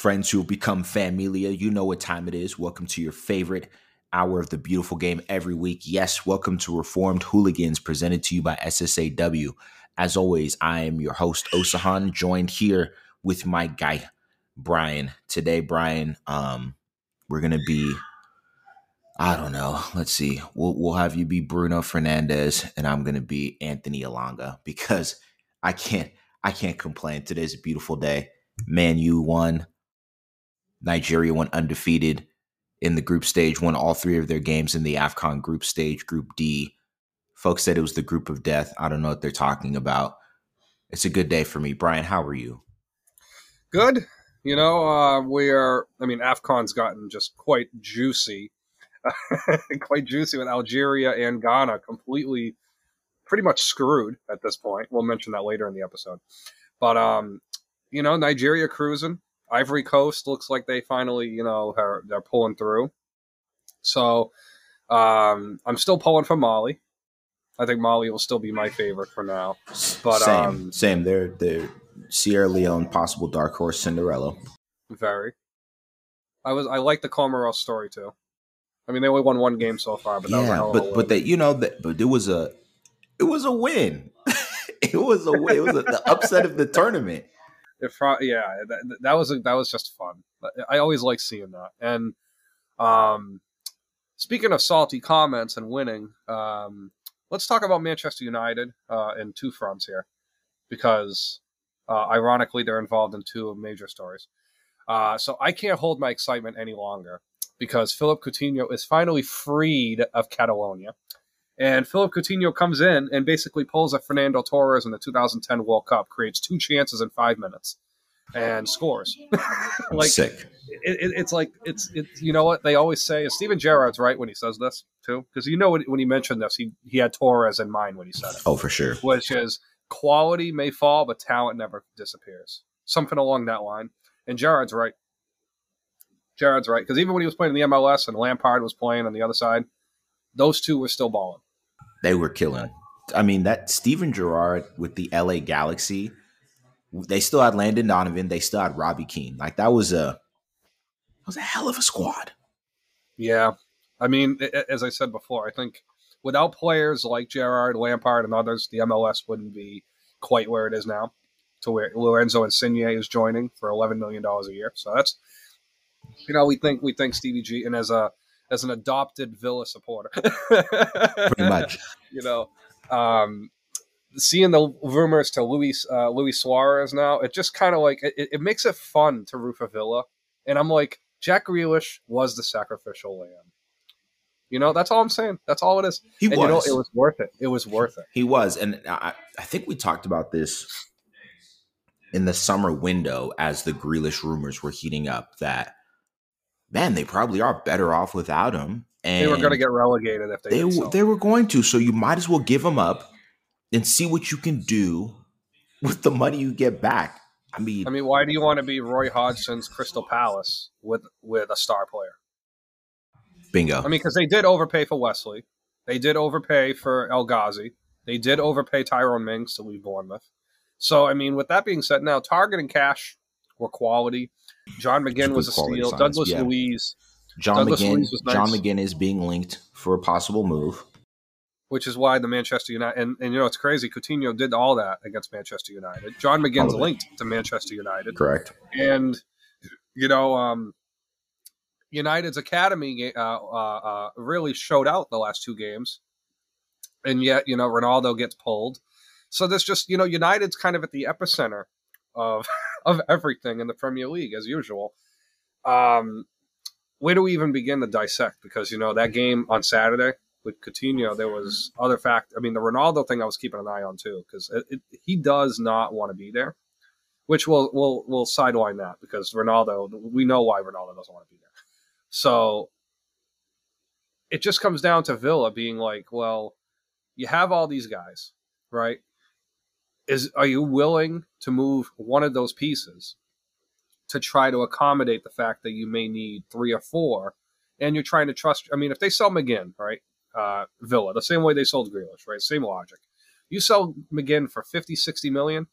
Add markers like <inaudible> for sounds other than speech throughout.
friends, who become familia. You know what time it is. Welcome to your favorite hour of the beautiful game every week. Yes, welcome to Reformed Hooligans presented to you by SSAW. As always, I am your host, Osahon, joined here with my guy, Bryan. Today, Bryan, um, we're gonna be I don't know. Let's see. We'll we'll have you be Bruno Fernandes and I'm gonna be Anthony Elanga because I can't I can't complain. Today's a beautiful day. Man, you won. Nigeria went undefeated in the group stage, won all three of their games in the AFCON group stage, Group D. Folks said it was the group of death. I don't know what they're talking about. It's a good day for me. Bryan, how are you? Good. You know, uh, we are, I mean, AFCON's gotten just quite juicy. <laughs> quite juicy with Algeria and Ghana completely pretty much screwed at this point. We'll mention that later in the episode. But um, you know, Nigeria cruising. Ivory Coast looks like they finally, you know, are, they're pulling through. So um, I'm still pulling for Mali. I think Mali will still be my favorite for now. But same, um, same. They're they're Sierra Leone, possible dark horse Cinderella. Very. I was I like the Comoros story too. I mean, they only won one game so far, but yeah, but but they, you know, that but it was a it was a win. <laughs> it was a win. It was a, the upset of the tournament. If yeah, that, that was that was just fun. I always like seeing that. And um, speaking of salty comments and winning, um, let's talk about Manchester United uh, in two fronts here, because uh, ironically they're involved in two major stories. Uh, so I can't hold my excitement any longer because Philip Coutinho is finally freed of Catalonia. And Philip Coutinho comes in and basically pulls a Fernando Torres in the 2010 World Cup, creates two chances in five minutes, and scores. <laughs> like sick. It, it, it's like it's it's you know what they always say. Steven Gerrard's right when he says this too, because you know when he mentioned this, he he had Torres in mind when he said it. Oh, for sure. Which is quality may fall, but talent never disappears. Something along that line. And Gerrard's right. Gerrard's right because even when he was playing in the MLS and Lampard was playing on the other side, those two were still balling. They were killing. I mean, that Steven Gerrard with the LA Galaxy, they still had Landon Donovan, they still had Robbie Keane. Like that was a that was a hell of a squad. Yeah. I mean, as I said before, I think without players like Gerrard, Lampard, and others, the MLS wouldn't be quite where it is now. To where Lorenzo Insigne is joining for eleven million dollars a year. So that's you know, we think we think Stevie G and as a as an adopted Villa supporter. Pretty <laughs> much. You know, um, seeing the rumors to Luis uh, Luis Suarez now, it just kind of like it, it, makes it fun to root for Villa. And I'm like, Jack Grealish was the sacrificial lamb. You know, that's all I'm saying. That's all it is. He and was. You know, it was worth it. It was worth it. He was, and I, I think we talked about this in the summer window as the Grealish rumors were heating up. That man, they probably are better off without him. And they were going to get relegated if they they, so. they were going to. So you might as well give him up and see what you can do <laughs> with the money you get back. I mean, I mean, why do you want to be Roy Hodgson's Crystal Palace with with a star player? Bingo. I mean, because they did overpay for Wesley, they did overpay for El Ghazi, they did overpay Tyrone Mings to leave Bournemouth. So, I mean, with that being said, now Targett and Cash were quality. John McGinn was a steal. Signs, Douglas yeah. Luiz. John Douglas McGinn. Nice. John McGinn is being linked for a possible move. Which is why the Manchester United and, and you know it's crazy. Coutinho did all that against Manchester United. John McGinn's linked to Manchester United. Correct. And you know, um, United's academy uh, uh, uh, really showed out the last two games, and yet you know Ronaldo gets pulled. So this just you know United's kind of at the epicenter of <laughs> of everything in the Premier League as usual. Um, where do we even begin to dissect? Because you know that game on Saturday with Coutinho, there was other fact. I mean, the Ronaldo thing I was keeping an eye on too because he does not want to be there, which will will will sideline that because Ronaldo. We know why Ronaldo doesn't want to be there. So it just comes down to Villa being like, well, you have all these guys, right? Is are you willing to move one of those pieces to try to accommodate the fact that you may need three or four and you're trying to trust i mean if they sell mcginn right uh, villa the same way they sold Grealish, right same logic you sell mcginn for 50 60 million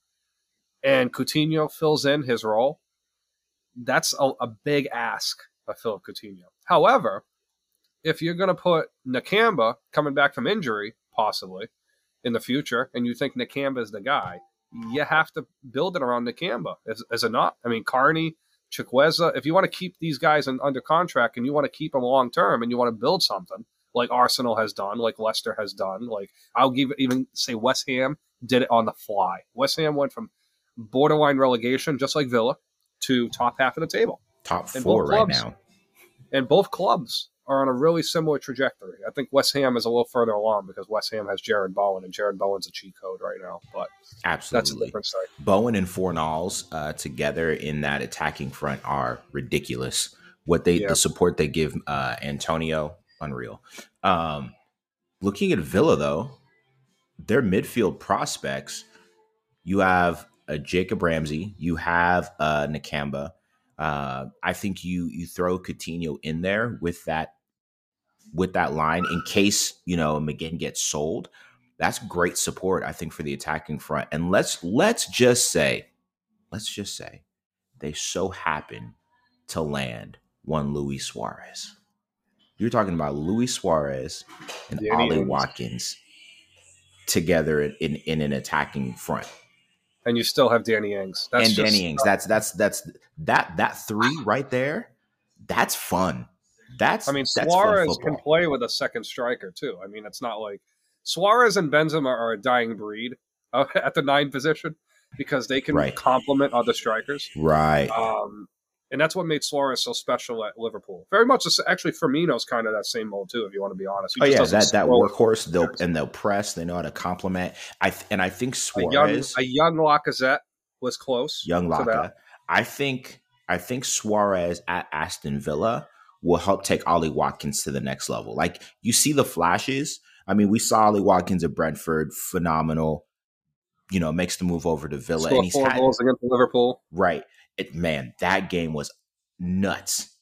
and Coutinho fills in his role, that's a, a big ask of Philip Coutinho. However, if you're going to put Nakamba coming back from injury, possibly in the future, and you think Nakamba is the guy, you have to build it around Nakamba. As, as a not, I mean, Carney, Chukwueze, if you want to keep these guys in, under contract and you want to keep them long term and you want to build something like Arsenal has done, like Leicester has done, like I'll give even say West Ham did it on the fly. West Ham went from borderline relegation, just like Villa, to top half of the table. Top four right now. And both clubs are on a really similar trajectory. I think West Ham is a little further along because West Ham has Jarrod Bowen, and Jarrod Bowen's a cheat code right now. But absolutely, that's a different story. Bowen and Fornals uh, together in that attacking front are ridiculous. What they yeah. the support they give uh, Antonio, unreal. Um, looking at Villa though, their midfield prospects, you have a Jacob Ramsey, you have a Nakamba. Uh, I think you you throw Coutinho in there with that with that line in case you know McGinn gets sold. That's great support, I think, for the attacking front. And let's let's just say, let's just say, they so happen to land one Luis Suarez. You're talking about Luis Suarez and Danny Ollie Watkins together in, in, an attacking front and you still have Danny Ings. That's and Danny Ings. That's that's that's that that three right there. That's fun. That's I mean that's Suarez can play with a second striker too. I mean, it's not like Suarez and Benzema are a dying breed uh, <laughs> at the nine position because they can right. complement other strikers. Right. Um, and that's what made Suarez so special at Liverpool. Very much, actually, Firmino's kind of that same mold too. If you want to be honest, he oh yeah, that that workhorse. They'll and they'll press. They know how to complement. I and I think Suarez, a young, a young Lacazette was close. Young Lacazette. I think I think Suarez at Aston Villa will help take Ollie Watkins to the next level. Like you see the flashes. I mean, we saw Ollie Watkins at Brentford, phenomenal. You know, makes the move over to Villa, and he's four had, goals against Liverpool. Right, it, man, that game was nuts.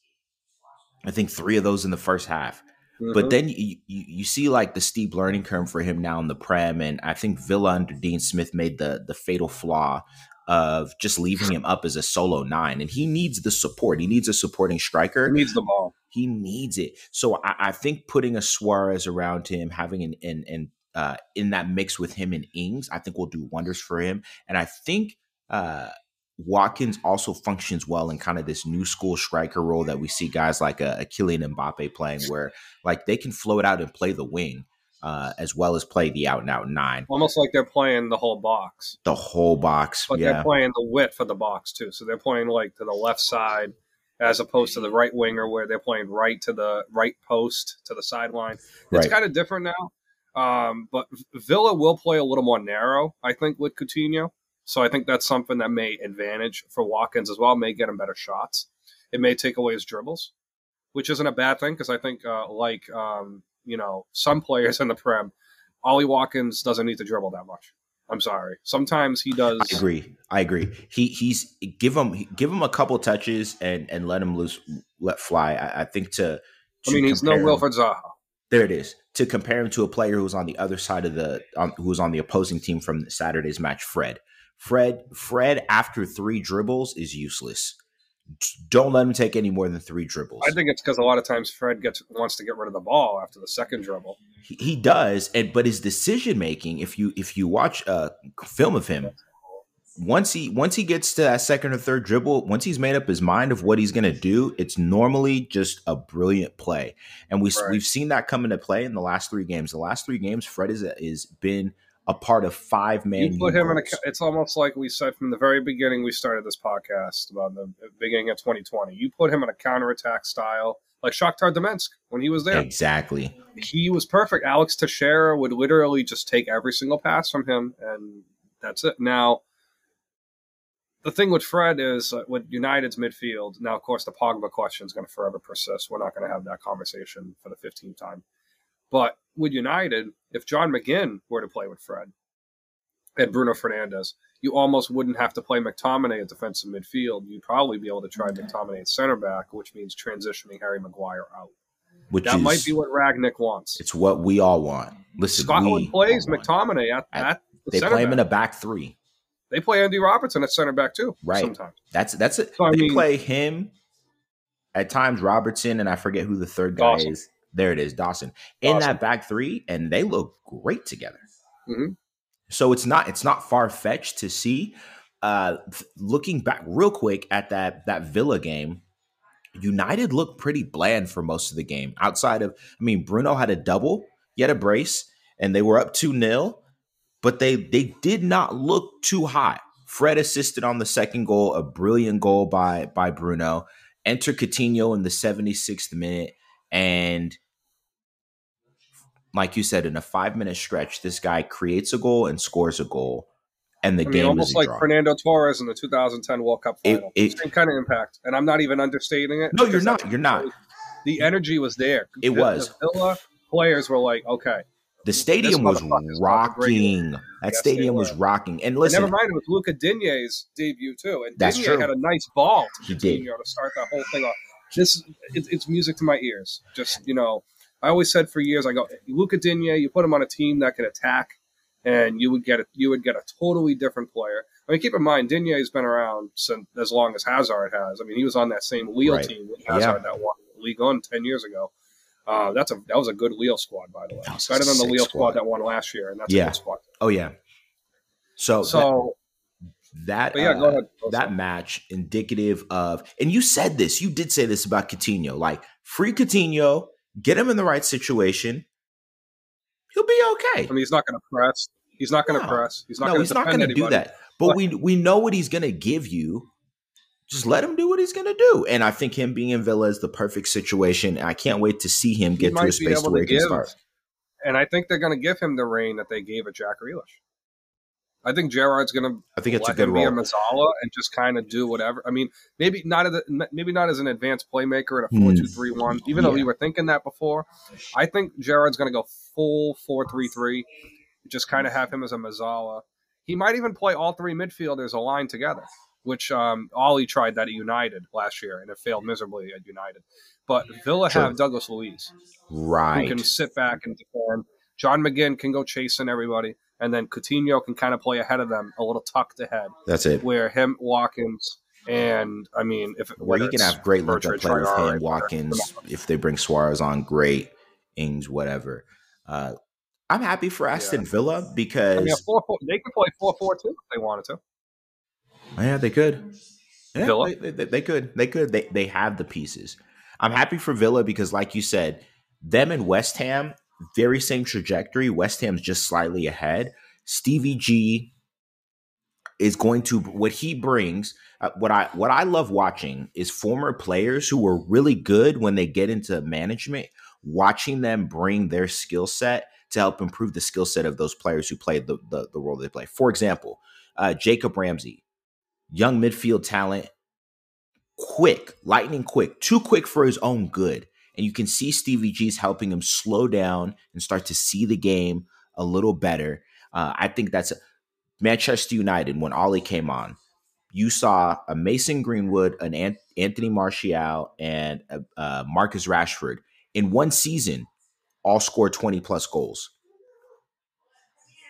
I think three of those in the first half. Mm-hmm. But then you, you, you see like the steep learning curve for him now in the Prem, and I think Villa under Dean Smith made the the fatal flaw of just leaving him up as a solo nine, and he needs the support. He needs a supporting striker. He needs the ball. He needs it. So I, I think putting a Suarez around him, having an uh, in that mix with him and Ings, I think will do wonders for him. And I think uh, Watkins also functions well in kind of this new school striker role that we see guys like a, uh, a Kylian Mbappe playing, where like they can float out and play the wing. Uh, as well as play the out and out nine. Almost like they're playing the whole box. The whole box. But yeah. they're playing the width of the box too. So they're playing like to the left side as opposed to the right winger where they're playing right to the right post to the sideline. It's right. kind of different now. Um, but Villa will play a little more narrow, I think, with Coutinho. So I think that's something that may advantage for Watkins as well. May get him better shots. It may take away his dribbles, which isn't a bad thing because I think uh, like um, you know some players in the Prem, Ollie Watkins doesn't need to dribble that much. I'm sorry. Sometimes he does. I agree. I agree. He he's give him give him a couple touches and and let him loose, let fly. I, I think to, to. I mean, he's no Wilfried Zaha. There it is. To compare him to a player who's on the other side of the um, who was on the opposing team from Saturday's match, Fred. Fred Fred after three dribbles is useless. Don't let him take any more than three dribbles. I think it's because a lot of times Fred gets wants to get rid of the ball after the second dribble. He, he does, and but his decision making, if you if you watch a film of him, once he once he gets to that second or third dribble, once he's made up his mind of what he's going to do, it's normally just a brilliant play, and we right. we've seen that come into play in the last three games. The last three games, Fred is is been a part of five man. You put him in a. It's almost like we said from the very beginning. We started this podcast about the beginning of 2020. You put him in a counterattack style like Shakhtar Donetsk when he was there. Exactly. He was perfect. Alex Teixeira would literally just take every single pass from him, and that's it. Now, the thing with Fred is uh, with United's midfield. Now, of course, the Pogba question is going to forever persist. We're not going to have that conversation for the 15th time. But with United, if John McGinn were to play with Fred and Bruno Fernandes, you almost wouldn't have to play McTominay at defensive midfield. You'd probably be able to try mm-hmm. McTominay at center back, which means transitioning Harry Maguire out. Which that is, might be what Rangnick wants. It's what we all want. Listen, Scotland plays McTominay at, at, at the they play him back. in a back three. they play Andy Robertson at center back too. Right. Sometimes That's that's it. So, I they mean- play him at times Robertson and I forget who the third guy Dawson. is. There it is, Dawson. In Dawson. that back three, and they look great together. Mhm. So it's not it's not far fetched to see. Uh, looking back real quick at that that Villa game, United looked pretty bland for most of the game. Outside of, I mean, Bruno had a double, had a brace, and they were up two 0 but they they did not look too hot. Fred assisted on the second goal, a brilliant goal by by Bruno. Enter Coutinho in the 76th minute, and like you said, in a five minute stretch, this guy creates a goal and scores a goal, and the I mean, game almost like draw. Fernando Torres in the 2010 World Cup It- final. it- Same kind of impact, and I'm not even understating it. No, you're not. You're not. The energy was there. It The- was. The Villa players were like, okay. The stadium was motherfucker's about to bring it. rocking. That Yes, stadium was rocking. And And listen, never mind, it was Luca Digne's debut too, and That's Digne true. had a nice ball to He did. To start that whole thing off. This it, it's music to my ears. Just you know, I always said for years, I go Luca Digne. You put him on a team that can attack, and you would get a, you would get a totally different player. I mean, keep in mind, Digne has been around since as long as Hazard has. I mean, he was on that same Lille Right. team with Hazard Yeah. that won League on ten years ago. Uh, that's a that was a good Lille squad, by the way. That Better than the Lille squad. that won last year, and that's Yeah. a good squad. oh yeah. So, So, that but yeah, uh, ahead. that match indicative of, and you said this, you did say this about Coutinho, like free Coutinho, get him in the right situation, he'll be okay. I mean, he's not going to press. He's not going to No. press. He's not no, he's not going to do that. But But- we we know what he's going to give you. Just let him do what he's going to do. And I think him being in Villa is the perfect situation. And I can't wait to see him get to a space to where he can start. And I think they're going to give him the reign that they gave at Jack Grealish. I think Gerrard's going to I think it's a let good him be a role. Mezzala and just kind of do whatever. I mean, maybe not as a, maybe not as an advanced playmaker in a four Hmm. two three one. Even though Yeah. we were thinking that before, I think Gerrard's going to go full four three three. Just kind of have him as a Mezzala. He might even play all three midfielders aligned together, which um, Ole tried that at United last year and it failed miserably at United. But Villa True. have Douglas Luiz who Right. can sit back and defend. John McGinn can go chasing everybody, and then Coutinho can kind of play ahead of them, a little tucked ahead, That's it. where him Watkins and I mean, if Where whether he can have great link up Bertrand play with him, Watkins. If they bring Suarez on, great. Ings, whatever. Uh, I'm happy for Aston Villa I because mean, a four, four, they could play four four two if they wanted to. yeah, they could. Yeah, Villa? They, they, they could. They could. They they have the pieces. I'm happy for Villa because, like you said, them and West Ham, very same trajectory. West Ham's just slightly ahead. Stevie G is going to what he brings. Uh, what I what I love watching is former players who were really good when they get into management. Watching them bring their skill set to help improve the skill set of those players who play the, the the role they play. For example, uh, Jacob Ramsey, young midfield talent, quick, lightning quick, too quick for his own good. And you can see Stevie G's helping him slow down and start to see the game a little better. Uh, I think that's Manchester United when Ole came on. You saw a Mason Greenwood, an Anthony Martial, and a, uh, Marcus Rashford in one season all score 20 plus goals.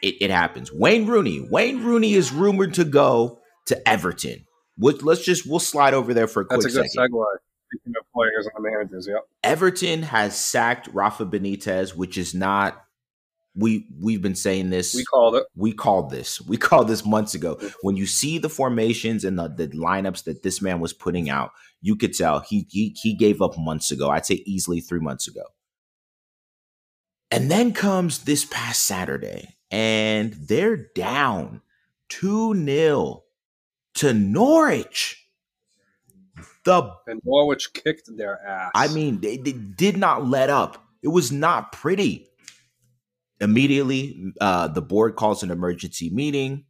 It, it happens. Wayne Rooney. Wayne Rooney is rumored to go to Everton. Let's just we'll slide over there for a quick That's a good second. segue. Speaking of players and the managers, yep. Everton has sacked Rafa Benitez, which is not we we've been saying this. We called it. we called this. <laughs> We called this months ago. When you see the formations and the, the lineups that this man was putting out, you could tell he he he gave up months ago. I'd say easily three months ago. And then comes this past Saturday, and they're down 2 0 to Norwich. The And Norwich kicked their ass. I mean, they, they did not let up. It was not pretty. Immediately, uh, the board calls an emergency meeting.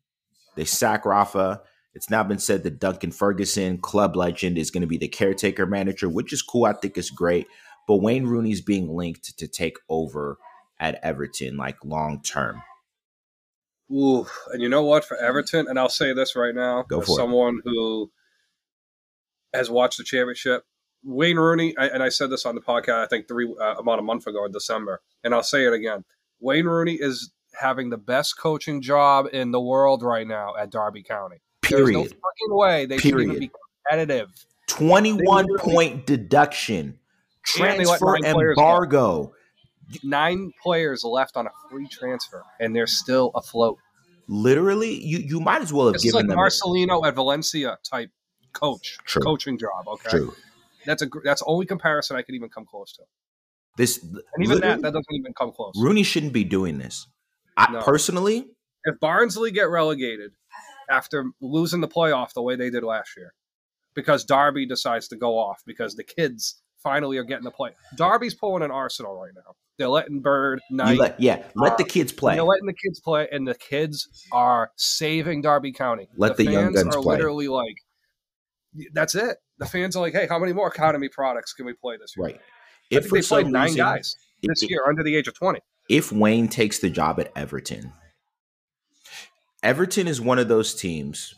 They sack Rafa. It's now been said that Duncan Ferguson, club legend, is going to be the caretaker manager, which is cool. I think it's great. But Wayne Rooney's being linked to take over at Everton, like long term. Ooh, and you know what? For Everton, and I'll say this right now, Go for it. someone who has watched the championship, Wayne Rooney, I, and I said this on the podcast, I think three uh, about a month ago in December, and I'll say it again. Wayne Rooney is having the best coaching job in the world right now at Derby County. There's no Period. fucking way they should even Period. be competitive. 21 literally- point deduction. And they let Transfer nine players go. embargo. Nine players left on a free transfer, and they're still afloat. Literally, you, you might as well have This is given like them. Marcelino at Valencia type coach, True. coaching job. Okay, True. that's a that's the only comparison I could even come close to. This And even that, that doesn't even come close. Rooney shouldn't be doing this. I No. personally, if Barnsley get relegated after losing the playoff the way they did last year, because Derby decides to go off because the kids finally are getting the play. Derby's pulling an Arsenal right now. They're letting Bird, Knight, let, yeah, let uh, the kids play. they're letting the kids play, and the kids are saving Derby County. Let the young fans guns are play. literally like, that's it. The fans are like, hey, how many more economy products can we play this year? right. If they played nine reason, guys if- this year under the age of 20. if Wayne takes the job at Everton, Everton is one of those teams.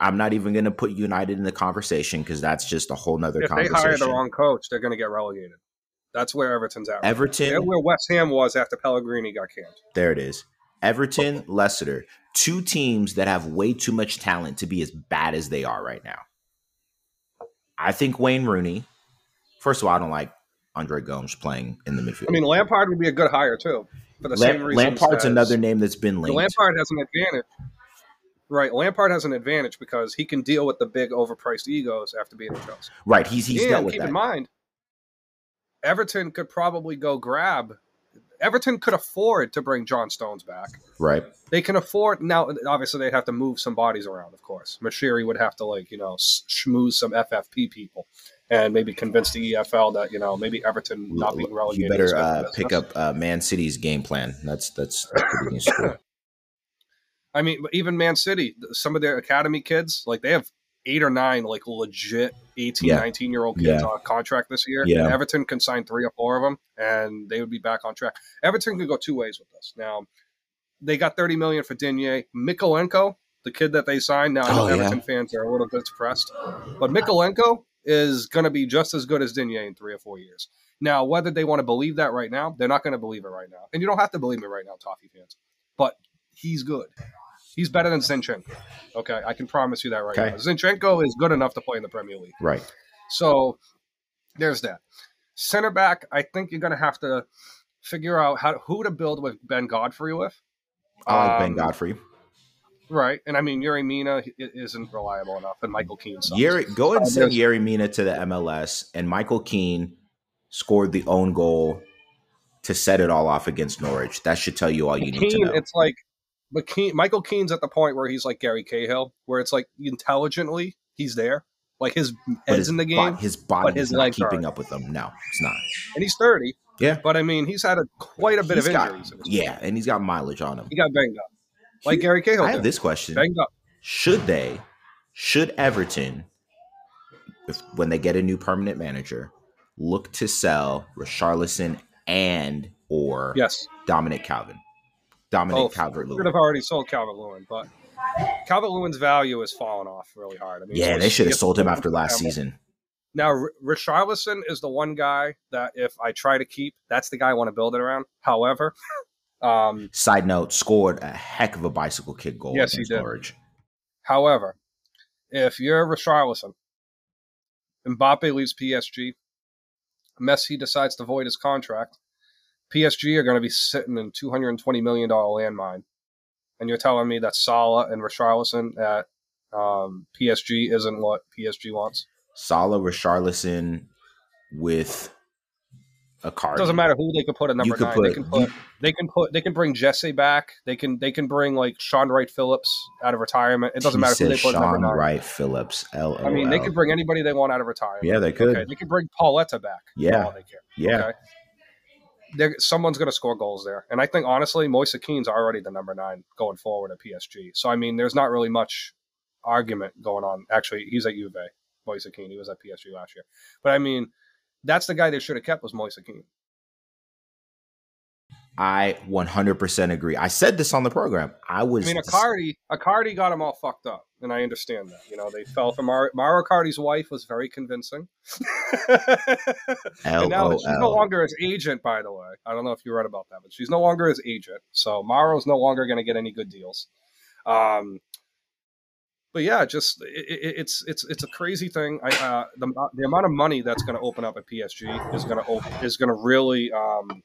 I'm not even going to put United in the conversation because that's just a whole nother If they conversation. hire the wrong coach, they're going to get relegated. That's where Everton's at. They're Everton, where West Ham was after Pellegrini got canned. there it is. Everton, Leicester, two teams that have way too much talent to be as bad as they are right now. I think Wayne Rooney. First of all, I don't like Andre Gomes playing in the midfield. I mean, Lampard would be a good hire too, for the same Lam- reason. Lampard's another name that's been linked. Lampard has an advantage, right? Lampard has an advantage because he can deal with the big, overpriced egos after being in Chelsea. right, he's he's and dealt with that. keep that. in mind, Everton could probably go grab. Everton could afford to bring John Stones back. right. They can afford now. Obviously, they'd have to move some bodies around. Of course, Moshiri would have to like you know schmooze some FFP people, and maybe convince the EFL that you know maybe Everton not being relegated. You better uh, pick up uh, Man City's game plan. That's that's, that's. <coughs> I mean, even Man City, some of their academy kids, like they have eight or nine like legit 18, Yeah. 19 year old kids Yeah. on contract this year. Yeah. And Everton can sign three or four of them and they would be back on track. Everton could go two ways with this. Now, they got 30 million for Digne. Mykolenko, the kid that they signed, now I know Oh, yeah. Everton fans are a little bit depressed, but Mykolenko is going to be just as good as Digne in three or four years. Now, whether they want to believe that right now, they're not going to believe it right now. And you don't have to believe it right now, Toffee fans. But he's good. He's better than Zinchenko. Okay, I can promise you that right Okay. now. Zinchenko is good enough to play in the Premier League. right. So there's that. Center back, I think you're going to have to figure out how who to build with Ben Godfrey with. I like Ben Um, Godfrey. Right, and I mean Yerry Mina isn't reliable enough, and Michael Keane. sucks. Yerry, go and Uh, send Yerry Mina to the MLS, and Michael Keane scored the own goal to set it all off against Norwich. That should tell you all you need to know. it's like, but Michael Keane's at the point where he's like Gary Cahill, where it's like intelligently he's there, like his head's his in the bo- game, his body but is his not keeping aren't. up with him. No, it's not. and he's thirty. Yeah. but I mean he's had a quite a bit He's of got- injuries. in yeah, and he's got mileage on him. he got banged up, like Gary Cahill. I have did. this question: banged up. Should they, should Everton, if when they get a new permanent manager, look to sell Richarlison and or Yes, Dominic Calvin, Dominic Both. Calvert should Lewin? have already sold Calvert Lewin, but Calvert Lewin's value has fallen off really hard. I mean, Yeah, they should have sold him after <laughs> last season. Now, R- Richarlison is the one guy that if I try to keep, that's the guy I want to build it around. However, <laughs> um, Side note: scored a heck of a bicycle kick goal Yes, he did. Norwich. however, if you're Richarlison, Mbappe leaves PSG, Messi decides to void his contract, PSG are going to be sitting in two hundred and twenty million dollar landmine, and you're telling me that Salah and Richarlison at um, PSG isn't what PSG wants? Salah, Richarlison with a card. It doesn't matter who they could put at number nine. put, they can put you- they can put they can bring Jesse back. They can they can bring like Shaun Wright Phillips out of retirement. It doesn't matter who they put at number Shaun nine. Wright Phillips. L. I mean, they could bring anybody they want out of retirement. Yeah, they could. Okay, they can bring Pauleta back. Yeah. all they care. Yeah. Okay. Someone's going to score goals there, and I think honestly, Moise Kean's already the number nine going forward at PSG. So I mean, there's not really much argument going on. Actually, he's at Juve. Moise Kean. He was at PSG last year, but I mean, that's the guy they should have kept was Moise Kean. I 100% agree. I said this on the program. I was. I mean, Icardi, Icardi got him all fucked up, and I understand that. You know, they fell for Mar- Mauro Icardi's wife was very convincing. <laughs> and now she's no longer his agent, by the way. I don't know if you read about that, but she's no longer his agent. So Mauro's no longer going to get any good deals. Um, but yeah, just it, it, it's it's it's a crazy thing. I, uh, the the amount of money that's going to open up at PSG is going to is going to really um,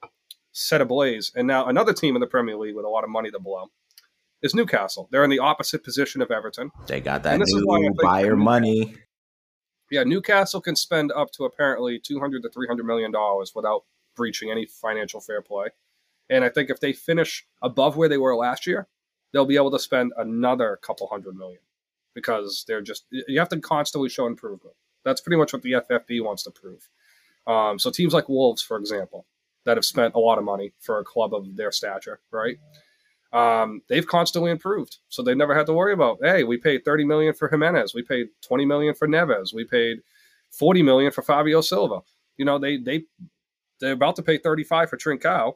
set ablaze. And now another team in the Premier League with a lot of money to blow is Newcastle. They're in the opposite position of Everton. They got that new buyer money. Yeah, Newcastle can spend up to apparently two hundred to three hundred million dollars without breaching any financial fair play. And I think if they finish above where they were last year, they'll be able to spend another couple hundred million because they're just you have to constantly show improvement. That's pretty much what the FFP wants to prove. Um, so teams like Wolves, for example, that have spent a lot of money for a club of their stature, right? Um, they've constantly improved, so they've never had to worry about. Hey, we paid thirty million for Jimenez, we paid twenty million for Neves, we paid forty million for Fabio Silva. You know, they they they're about to pay thirty five for Trincao.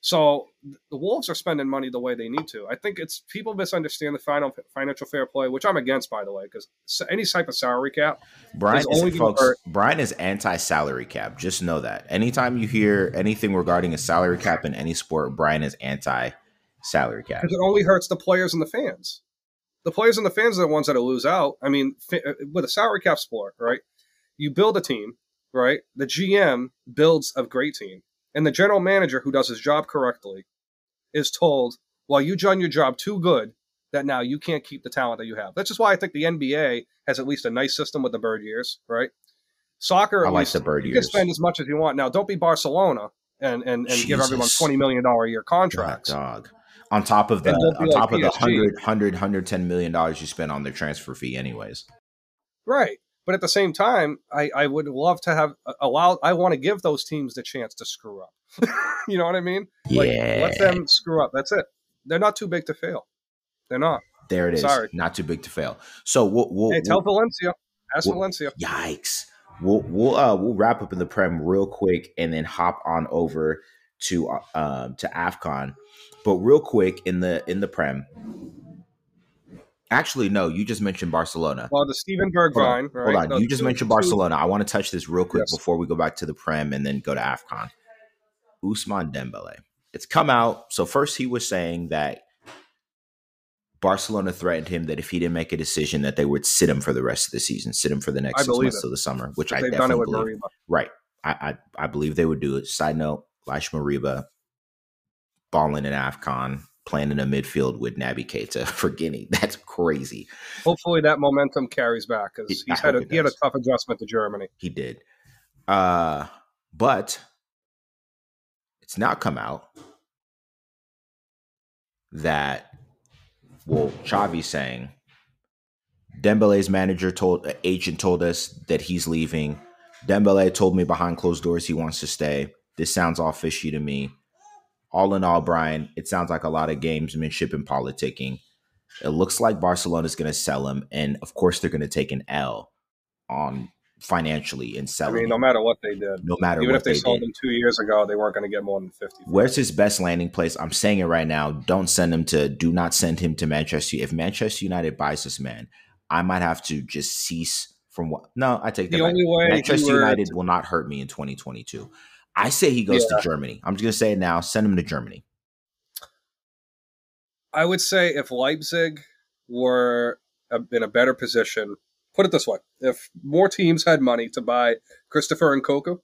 So the Wolves are spending money the way they need to. I think it's people misunderstand the final financial fair play, which I'm against, by the way, because any type of salary cap. Bryan is, folks, Bryan is anti-salary cap. Just know that. Anytime you hear anything regarding a salary cap in any sport, Bryan is anti-salary cap. Because it only hurts the players and the fans. The players and the fans are the ones that lose out. I mean, uh, with a salary cap sport, right? You build a team, right? The GM builds a great team and the general manager who does his job correctly is told, well, you done your job too good that now you can't keep the talent that you have. That's just why I think the NBA has at least a nice system with the bird years, right? Soccer, I like least, the bird you years. can spend as much as you want. Now, don't be Barcelona and and, and give everyone twenty million dollar a year contracts. dog. On top of the on top of the 100, 100, 110 million dollars you spend on their transfer fee, anyways. Right. But at the same time, I, I would love to have uh, allowed. I want to give those teams the chance to screw up. <laughs> you know what I mean? Like, yeah. let them screw up. That's it. They're not too big to fail. They're not. There it is. Sorry. Not too big to fail. So we'll, we'll hey, tell we'll, Valencia. Ask we'll, Valencia. Yikes. We'll we'll uh we'll wrap up in the prem real quick and then hop on over to uh, um to Afcon. But real quick in the in the prem, Actually, no. You just mentioned Barcelona. Well, the Steven Bergwijn. Hold on. Right? Hold on. No, you just two, mentioned Barcelona. Two. I want to touch this real quick yes. before we go back to the Prem and then go to Afcon. Ousmane Dembele. It's come out. So first, he was saying that Barcelona threatened him that if he didn't make a decision, that they would sit him for the rest of the season, sit him for the next I six months it. of the summer, which I definitely believe. Right. I, I, I believe they would do it. Side note: Ilaix Moriba balling in Afcon playing in a midfield with Naby Keita <laughs> for Guinea. That's crazy. Hopefully that momentum carries back because he's had a, he had a tough adjustment to Germany. He did. Uh, but it's now come out that well, Xavi's saying Dembele's manager told agent told us that he's leaving. Dembele told me behind closed doors he wants to stay. This sounds all fishy to me all in all, Bryan, it sounds like a lot of gamesmanship and politicking. It looks like Barcelona is going to sell him, and of course, they're going to take an L on financially in selling. I mean, no matter what they did, no matter even if they, they sold did. him two years ago, they weren't going to get more than fifty. Where's his best landing place? I'm saying it right now. Don't send him to. Do not send him to Manchester. If Manchester United buys this man, I might have to just cease from what. No, I take that. The back. only way Manchester United will not hurt me in 2022. I say he goes yeah. to Germany. I'm just going to say it now. Send him to Germany. I would say if Leipzig were in a better position, put it this way: if more teams had money to buy Christopher Nkunku,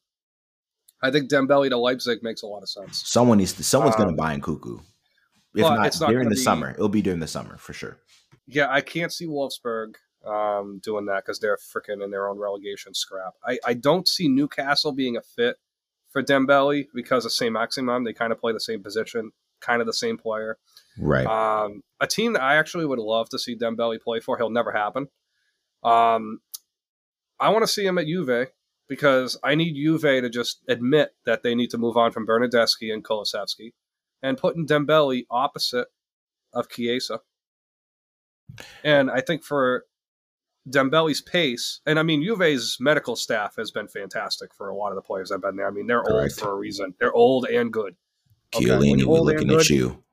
I think Dembele to Leipzig makes a lot of sense. Someone needs to. Someone's um, going to buy in Nkunku. If not, it's not during the be, summer, it'll be during the summer for sure. Yeah, I can't see Wolfsburg um, doing that because they're freaking in their own relegation scrap. I, I don't see Newcastle being a fit for Dembele because of same maximum. They kind of play the same position, kind of the same player. Right. Um, a team that I actually would love to see Dembele play for. He'll never happen. Um, I want to see him at Juve because I need Juve to just admit that they need to move on from Bernardeschi and Kulusevski and putting Dembele opposite of Chiesa. And I think for Dembele's pace, and I mean Juve's medical staff has been fantastic for a lot of the players I've been there. I mean they're Correct. old for a reason. They're old and good. Okay, Chiellini, you we're looking in at good- you.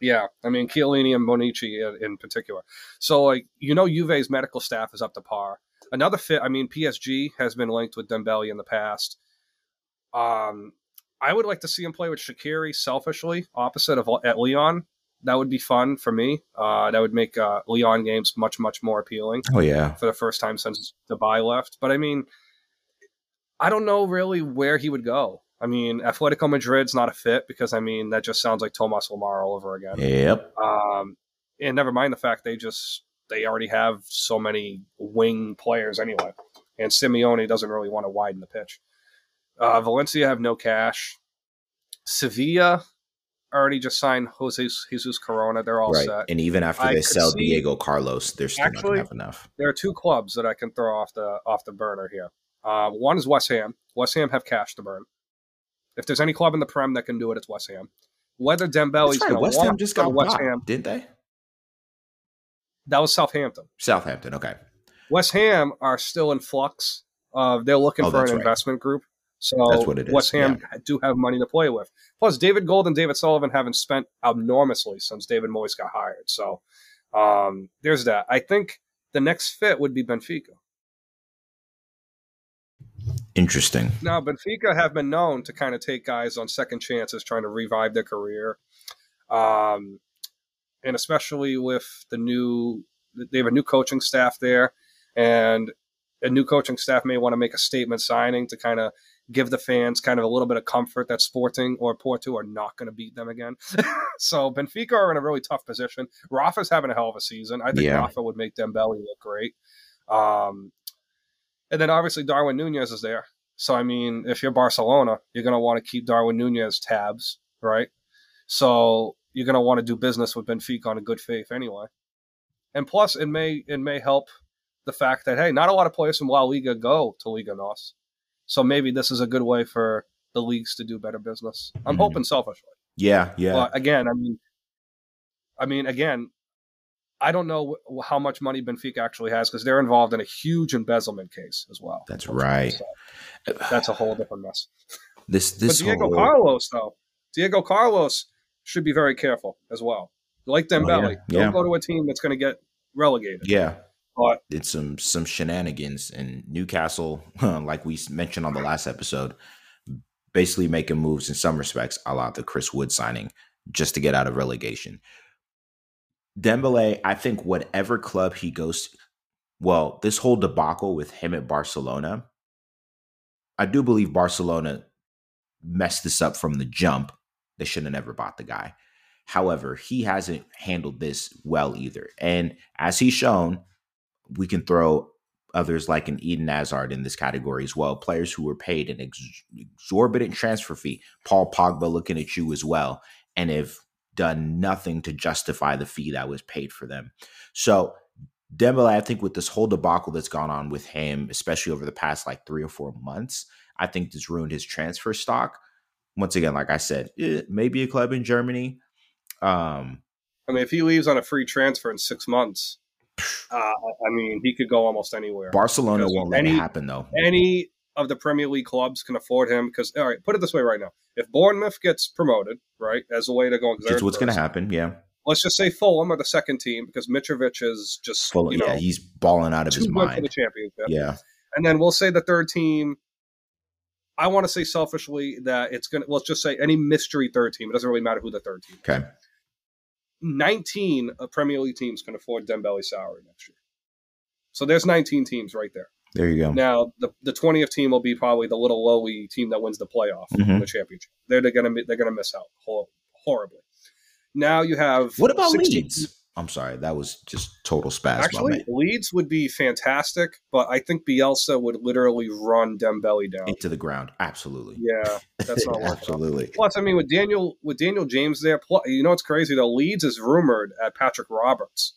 Yeah, I mean Chiellini and Bonucci in, in particular. So like you know, Juve's medical staff is up to par. Another fit. I mean, PSG has been linked with Dembele in the past. Um, I would like to see him play with Shaqiri selfishly, opposite of at Lyon. That would be fun for me. Uh, that would make uh, Lyon games much much more appealing Oh yeah, for the first time since Depay left. But I mean, I don't know really where he would go. I mean, Atletico Madrid's not a fit because I mean that just sounds like Thomas Lemar all over again. yep. Um, and never mind the fact they just they already have so many wing players anyway, and Simeone doesn't really want to widen the pitch. Uh, Valencia have no cash. Sevilla already just signed Jose Jesus Corona. They're all right. set. And even after I they sell see- Diego Carlos, they're still not Actually- gonna have enough. there are two clubs that I can throw off the off the burner here. Uh, one is West Ham. West Ham have cash to burn. If there's any club in the Prem that can do it, it's West Ham. Whether Dembele's right. going to West Ham just got West Ham, didn't they? that was Southampton. Southampton. Okay. West Ham are still in flux. Uh, they're looking Oh, for an right. investment group. So That's what it is, West Ham do have money to play with. Plus, David Gold and David Sullivan haven't spent enormously since David Moyes got hired. So um, there's that. I think the next fit would be Benfica. Interesting. Now, Benfica have been known to kind of take guys on second chances, trying to revive their career, um, and especially with the new, they have a new coaching staff there, and a new coaching staff may want to make a statement signing to kind of give the fans kind of a little bit of comfort that Sporting or Porto are not going to beat them again. <laughs> so Benfica are in a really tough position. Rafa's having a hell of a season. I think Yeah. Rafa would make Dembele look great. Um, and then obviously Darwin Nunez is there. So I mean, if you're Barcelona, you're going to want to keep Darwin Nunez tabs, right? So you're going to want to do business with Benfica on a good faith anyway. And plus, it may it may help the fact that hey, not a lot of players from La Liga go to Liga Nos, so maybe this is a good way for the leagues to do better business. I'm Mhm. hoping selfishly. Yeah. Yeah. But again, I mean, I mean, again, I don't know how much money Benfica actually has because they're involved in a huge embezzlement case as well. That's right. So that's a whole different mess. this this. But Diego whole, Carlos, though, Diego Carlos should be very careful as well. Like Dembele, Oh, yeah. don't go to a team that's going to get relegated. yeah. It's some some shenanigans and Newcastle, <laughs> like we mentioned on the last episode, basically making moves in some respects, a la the Chris Wood signing, just to get out of relegation. Dembele, I think whatever club he goes, to, well, this whole debacle with him at Barcelona, I do believe Barcelona messed this up from the jump. They should have never bought the guy. However, he hasn't handled this well either. And as he's shown, we can throw others like an Eden Hazard in this category as well. Players who were paid an ex- exorbitant transfer fee. Paul Pogba looking at you as well, and have done nothing to justify the fee that was paid for them. So Dembele, I think with this whole debacle that's gone on with him, especially over the past like three or four months, I think this ruined his transfer stock. Once again, like I said, eh, maybe a club in Germany. Um, I mean, if he leaves on a free transfer in six months, uh, I mean, he could go almost anywhere. Barcelona won't let it happen though. Any of the Premier League clubs can afford him because, all right, put it this way right now: if Bournemouth gets promoted, right, as a way to go, That's what's going to happen. Yeah, Let's just say Fulham are the second team because Mitrovic is just Fulham. you know yeah, he's balling out of his good for the championship. Yeah, And then we'll say the third team. I want to say selfishly that it's going to, let's just say any mystery third team. It doesn't really matter who the third team. is. Okay. 19 of Premier League teams can afford Dembele's salary next year. So there's 19 teams right there. There you go. Now, the, the 20th team will be probably the little lowly team that wins the playoff, Mhm. the championship. They're, they're going to they're to miss out horribly. Now you have What about 16 Leeds? I'm sorry, that was just total spaz. my Actually. Leeds would be fantastic, but I think Bielsa would literally run Dembele down. into the ground. Absolutely. Yeah, that's not <laughs> Absolutely. Plus, I mean, with Daniel with Daniel James there, plus, you know what's crazy though? Leeds is rumored at Patrick Roberts,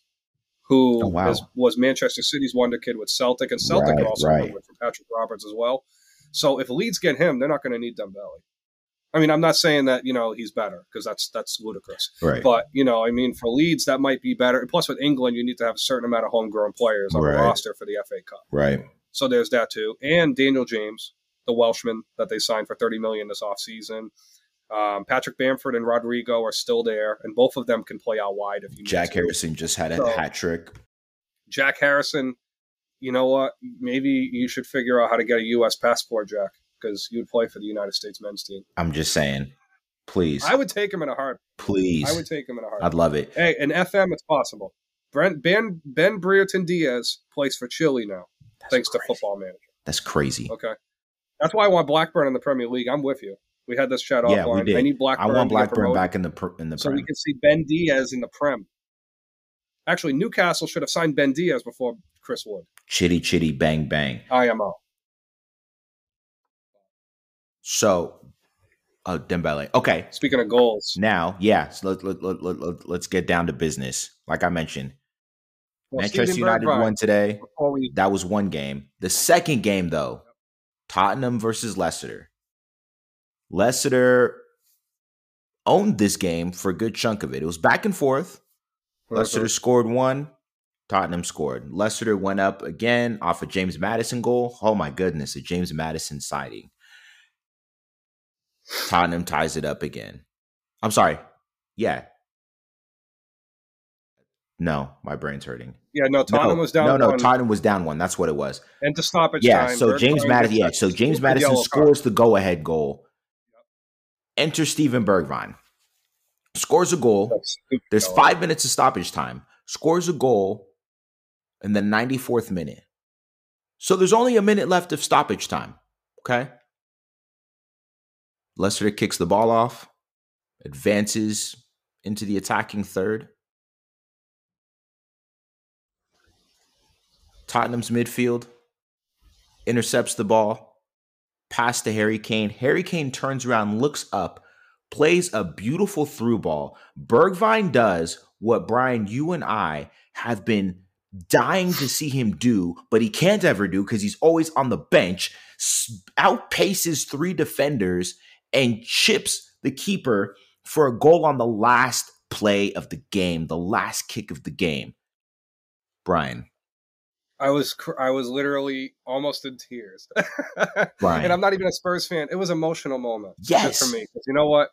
who Oh, wow. is- was Manchester City's wonder kid with Celtic, and Celtic Right, also right. rumored for Patrick Roberts as well. So if Leeds get him, they're not going to need Dembele. I mean, I'm not saying that you know he's better because that's that's ludicrous. Right. But you know, I mean, for Leeds, that might be better. Plus, with England, you need to have a certain amount of homegrown players on Right. the roster for the FA Cup. right. So there's that too. And Daniel James, the Welshman that they signed for 30 million this offseason. Um, Patrick Bamford and Rodrigo are still there, and both of them can play out wide if you. need Jack to. Harrison just had a So- hat trick. Jack Harrison. You know what? Maybe you should figure out how to get a U.S. passport, Jack, because you'd play for the United States men's team. I'm just saying. Please. I would take him in a heart. please. I would take him in a heart. I'd love it. Hey, in FM, it's possible. Brent Ben Ben Brereton Diaz plays for Chile now, That's thanks crazy. to Football Manager. That's crazy. Okay, that's why I want Blackburn in the Premier League. I'm with you. We had this chat Yeah, we did. I need Blackburn. I want Blackburn back in the pr- in the so prem. we can see Ben Diaz in the Prem. Actually, Newcastle should have signed Ben Diaz before Chris Wood. Chitty chitty bang bang. IMO. So, oh Dembele. Okay, Speaking of goals, now yeah. So let, let, let, let, let, let's get down to business. Like I mentioned, well, Manchester Steven United Bergwijn, won today. We, That was one game. The second game, though, Tottenham versus Leicester. Leicester owned this game for a good chunk of it. It was back and forth. Leicester scored one. Tottenham scored. Leicester went up again off a James Maddison goal. Oh my goodness, a James Maddison sighting. Tottenham ties it up again. I'm sorry. Yeah. No, my brain's hurting. yeah, no, Tottenham no, was down. No, no, one, Tottenham was down one. That's what it was. and to stoppage Yeah, time. so James Maddison. Yeah, so James Maddison card. scores the go-ahead goal. Enter Steven Bergwijn. Scores a goal. There's five minutes of stoppage time. Scores a goal in the 94th minute. So there's only a minute left of stoppage time. Okay. Leicester kicks the ball off, advances into the attacking third. Tottenham's midfield intercepts the ball, pass to Harry Kane. Harry Kane turns around, looks up, plays a beautiful through ball. Bergwijn does what Bryan, you and I have been dying to see him do, but he can't ever do because he's always on the bench, outpaces three defenders and chips the keeper for a goal on the last play of the game, the last kick of the game. Bryan, I was cr- I was literally almost in tears. <laughs> Bryan. and I'm not even a Spurs fan. It was an emotional moment Yes. for me. you know what?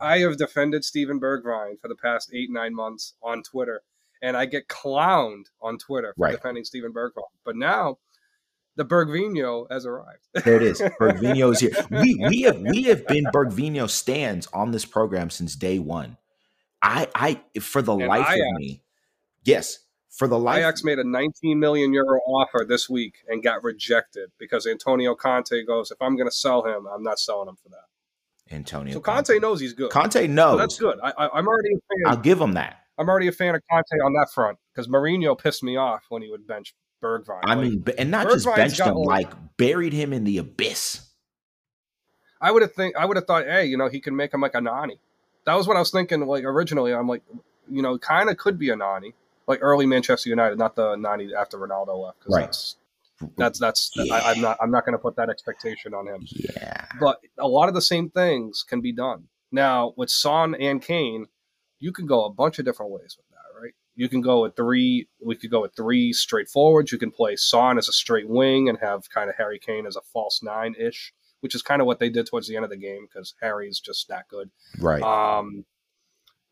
I have defended Steven Bergwijn for the past eight nine months on Twitter, and I get clowned on Twitter for Right. defending Steven Bergwijn. But now, the Bergvinho has arrived. There it is. Bergvinho is here. <laughs> We we have we have been Bergvinho stands on this program since day one. I I for the And life Ajax- of me, yes, for the life. Ajax made a 19 million euro offer this week and got rejected because Antonio Conte goes, if I'm going to sell him, I'm not selling him for that. Antonio. So Conte knows he's good. Conte So knows. that's good. I, I, I'm already a fan. I'll give him that. I'm already a fan of Conte on that front because Mourinho pissed me off when he would bench Bergwijn. I mean, and not just benched him, like- like buried him in the abyss. I would have think I would have thought, hey, you know, he can make him like a Nani. That was what I was thinking. Like originally, I'm like, you know, kind of could be a Nani, like early Manchester United, not the Nani after Ronaldo left. 'cause Right. That's that's that's Yeah. I, I'm not I'm not going to put that expectation on him. Yeah. But a lot of the same things can be done now with Son and Kane. You can go a bunch of different ways with? You can go with three. We could go with three straight forwards. You can play Son as a straight wing and have kind of Harry Kane as a false nine ish, which is kind of what they did towards the end of the game because Harry's just that good. Right. Um,